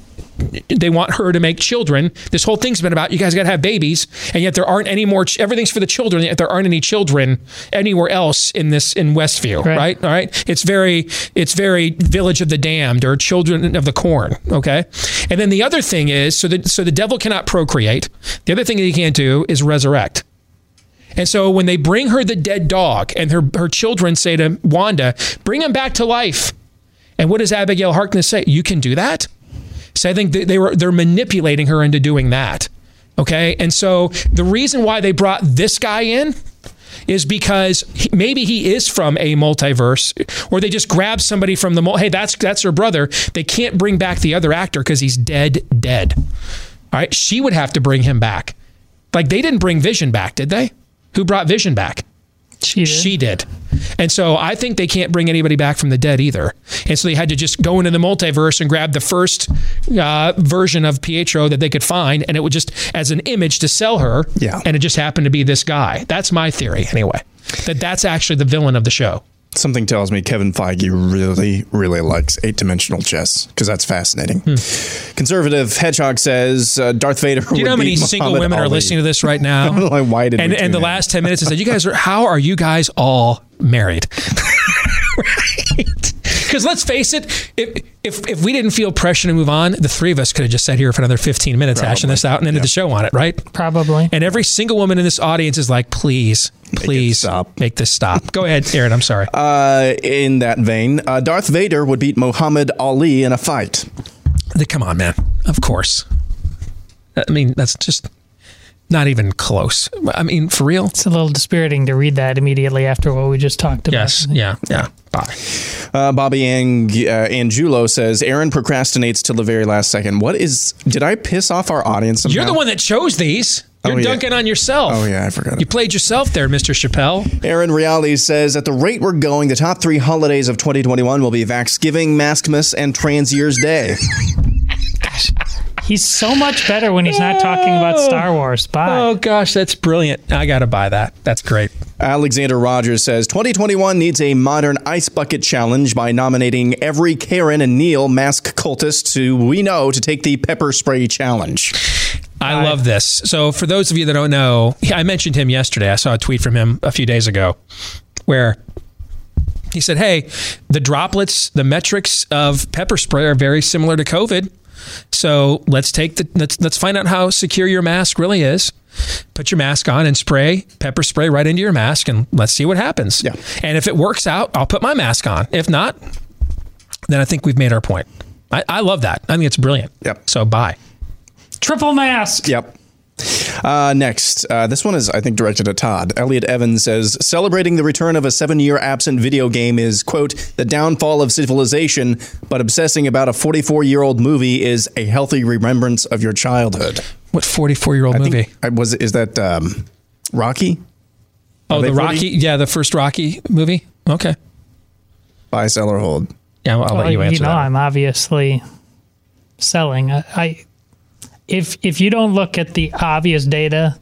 they want her to make children. This whole thing's been about you guys got to have babies, and yet there aren't any more. Ch- everything's for the children, yet there aren't any children anywhere else in this in Westview, Right. right? All right. It's very it's very Village of the Damned or Children of the Corn. Okay. And then the other thing is so the so the devil cannot procreate. The other thing that he can't do is resurrect. And so when they bring her the dead dog, and her her children say to Wanda, "Bring him back to life," and what does Abigail Harkness say? You can do that. So I think they, were they're manipulating her into doing that. Okay, and so the reason why they brought this guy in is because he, maybe he is from a multiverse, or they just grab somebody from the hey that's that's her brother. They can't bring back the other actor because he's dead dead. All right, she would have to bring him back. Like they didn't bring Vision back, did they? Who brought Vision back? She did. She did. And so I think they can't bring anybody back from the dead either. And so they had to just go into the multiverse and grab the first uh, version of Pietro that they could find, and it would just as an image to sell her. Yeah. And it just happened to be this guy. That's my theory, anyway. That that's actually the villain of the show. Something tells me Kevin Feige really, really likes eight dimensional chess because that's fascinating. Conservative Hedgehog says uh, Darth Vader. Hmm. Do you know how many single women are listening to this right now? like, why did and and the in? last 10 minutes I said, You guys are, how are you guys all married? right? Because let's face it, if, if if we didn't feel pressure to move on, the three of us could have just sat here for another 15 minutes hashing this out and ended the show on it, right? Probably. And every single woman in this audience is like, please, please make this stop. Go ahead, Aaron. I'm sorry. Uh, in that vein, uh, Darth Vader would beat Muhammad Ali in a fight. Come on, man. Of course. I mean, that's just not even close. I mean, for real. It's a little dispiriting to read that immediately after what we just talked about. Yes. Yeah. Yeah. Bye. Uh, Bobby Ang- uh, Angulo says Aaron procrastinates till the very last second. What is? Did I piss off our audience? Somehow? You're the one that chose these. You're Oh, yeah. dunking on yourself. Oh yeah, I forgot. You played yourself there, Mr. Chappelle. Aaron Reali says at the rate we're going, the top three holidays of 2021 will be Vaxgiving, Maskmas, and Trans Year's Day. He's so much better when he's not talking about oh. Star Wars. Bye. Oh gosh, that's brilliant. I got to buy that. That's great. Alexander Rogers says 2021 needs a modern ice bucket challenge by nominating every Karen and Neil mask cultist who we know to take the pepper spray challenge. I love this. So, for those of you that don't know, I mentioned him yesterday. I saw a tweet from him a few days ago where he said, Hey, the droplets, the metrics of pepper spray are very similar to COVID. So let's take the let's let's find out how secure your mask really is. Put your mask on and spray pepper spray right into your mask and let's see what happens. Yeah. And if it works out, I'll put my mask on. If not, then I think we've made our point. I, I love that. I think it's brilliant. Yep. So bye. Triple mask. Yep. Uh, next, uh, this one is, I think, directed at Todd. Elliot Evans says, celebrating the return of a seven year absent video game is, quote, the downfall of civilization, but obsessing about a 44 year old movie is a healthy remembrance of your childhood. What 44 year old movie? I was Is that um, Rocky? Oh, Are the they 40? Rocky. Yeah, the first Rocky movie. Okay. Buy, sell, or hold. Yeah, I'll, I'll Well, let you answer know, that. I'm obviously selling. I, I if if you don't look at the obvious data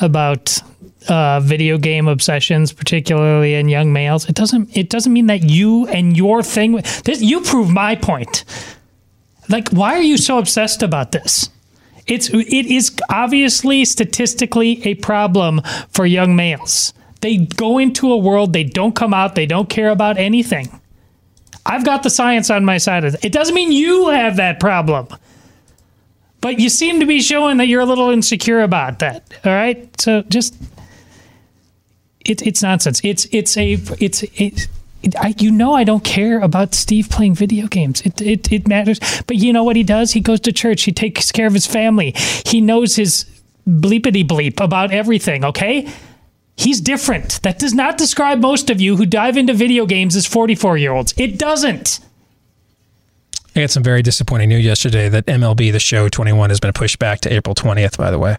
about uh, video game obsessions, particularly in young males, it doesn't it doesn't mean that you and your thing. This, you prove my point. Like, why are you so obsessed about this? It's it is obviously statistically a problem for young males. They go into a world they don't come out. They don't care about anything. I've got the science on my side. It doesn't mean you have that problem. But you seem to be showing that you're a little insecure about that. All right? So just it's it's nonsense. It's it's a it's it, it, I, you know I don't care about Steve playing video games. It, it it matters. But you know what he does? He goes to church. He takes care of his family. He knows his bleepity bleep about everything, okay? He's different. That does not describe most of you who dive into video games as 44 year olds. It doesn't. I got some very disappointing news yesterday that MLB The Show 21 has been pushed back to April 20th, by the way.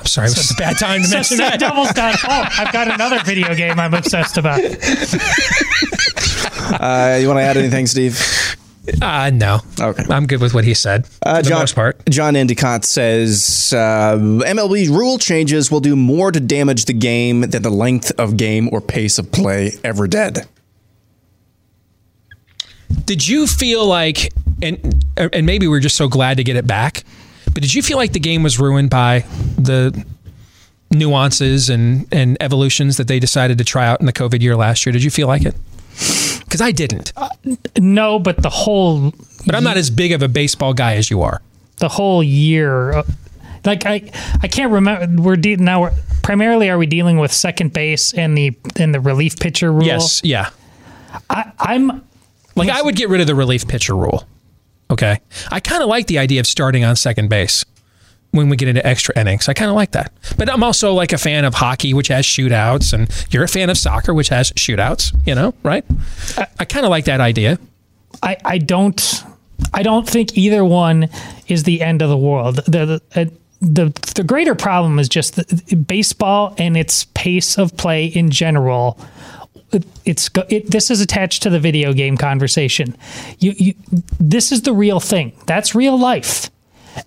I'm sorry, it was a bad time to So mention Steve that. Double's done. Oh, I've got another video game I'm obsessed about. Uh, you want to add anything, Steve? Uh, no. Okay. I'm good with what he said. Uh, for the John, most part. John Endicott says uh, MLB rule changes will do more to damage the game than the length of game or pace of play ever did. Did you feel like, and and maybe we're just so glad to get it back, but did you feel like the game was ruined by the nuances and, and evolutions that they decided to try out in the COVID year last year? Did you feel like it? Because I didn't. No, but the whole But I'm not as big of a baseball guy as you are. the whole year, uh, like I I can't remember. We're de- now we're, primarily are we dealing with second base and the and the relief pitcher rule? Yes, yeah. I, I'm Like I would get rid of the relief pitcher rule. Okay. I kind of like the idea of starting on second base when we get into extra innings. I kind of like that. But I'm also like a fan of hockey, which has shootouts, and you're a fan of soccer, which has shootouts. You know, right? I, I kind of like that idea. I, I don't I don't think either one is the end of the world. The the, uh, the, the greater problem is just the, baseball and its pace of play in general. It- It's it, this is attached to the video game conversation. You, you this is the real thing. That's real life.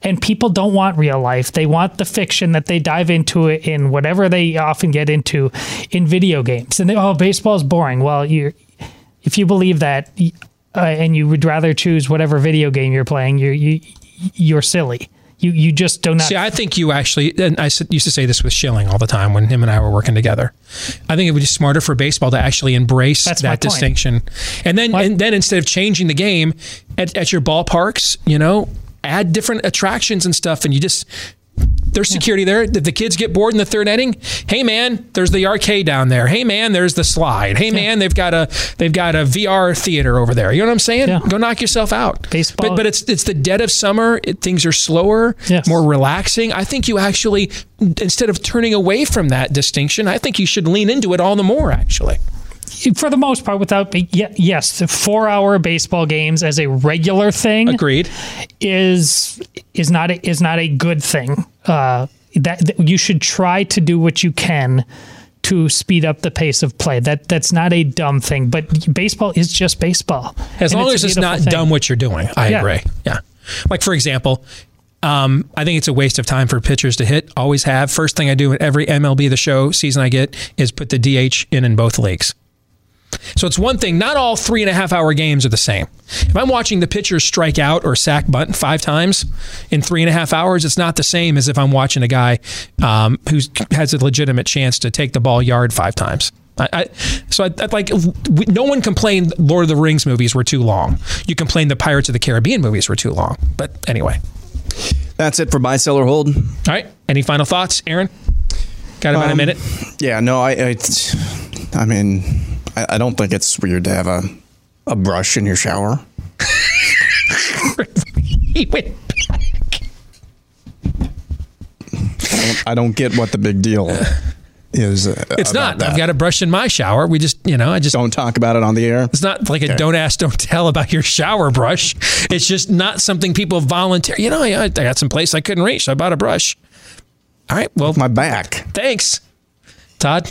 And people don't want real life. They want the fiction that they dive into it in whatever they often get into in video games. And they, oh, baseball's boring. Well, you if you believe that uh, and you would rather choose whatever video game you're playing, you're you, you're silly. You you just do not. See, I think you actually, and I used to say this with Schilling all the time when him and I were working together. I think it would be smarter for baseball to actually embrace That's that distinction, and then and then instead of changing the game at, at your ballparks, you know, add different attractions and stuff, and you just there's security there. If the kids get bored in the third inning, hey man, there's the arcade down there. Hey man, there's the slide. Hey man, they've got a they've got a VR theater over there. You know what I'm saying? Go knock yourself out. Baseball. But but it's it's the dead of summer. It, things are slower, more relaxing. I think you actually instead of turning away from that distinction, I think you should lean into it all the more. Actually, for the most part, without ye- yes, four-hour baseball games as a regular thing, agreed, is is not a, is not a good thing. Uh, that, that you should try to do what you can to speed up the pace of play. That that's not a dumb thing, but baseball is just baseball. as long a as it's not thing. dumb what you're doing, I Yeah. agree. Yeah, like for example. Um, I think it's a waste of time for pitchers to hit. Always have. First thing I do in every MLB the Show season I get is put the DH in in both leagues. So it's one thing, not all three and a half hour games are the same. If I'm watching the pitcher strike out or sack Button five times in three and a half hours, it's not the same as if I'm watching a guy um, who has a legitimate chance to take the ball yard five times. I, I, so I, I like we, no one complained Lord of the Rings movies were too long. You complained the Pirates of the Caribbean movies were too long. But anyway, That's it for buy, sell, or hold. all right. Any final thoughts, Aaron? Got about a Um, minute. Yeah, no, I, I, I mean, I, I don't think it's weird to have a, a brush in your shower. he went I don't, I don't get what the big deal is. uh, It's not. That. I've got a brush in my shower. We just, you know, I just don't talk about it on the air. It's not like a don't ask, don't tell about your shower brush. It's just not something people volunteer. You know, I, I got some place I couldn't reach, so I bought a brush. All right. Well, my back. Thanks, Todd.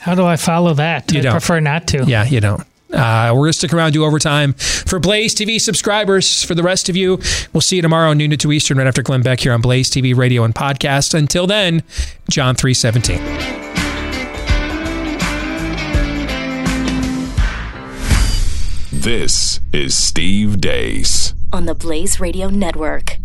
How do I follow that? You I don't. prefer not to. Yeah, you don't. Uh, we're going to stick around, do overtime for Blaze TV subscribers. For the rest of you, we'll see you tomorrow, noon to 2 Eastern, right after Glenn Beck here on Blaze TV, radio, and podcast. Until then, John 317. This is Steve Deace. on the Blaze Radio Network.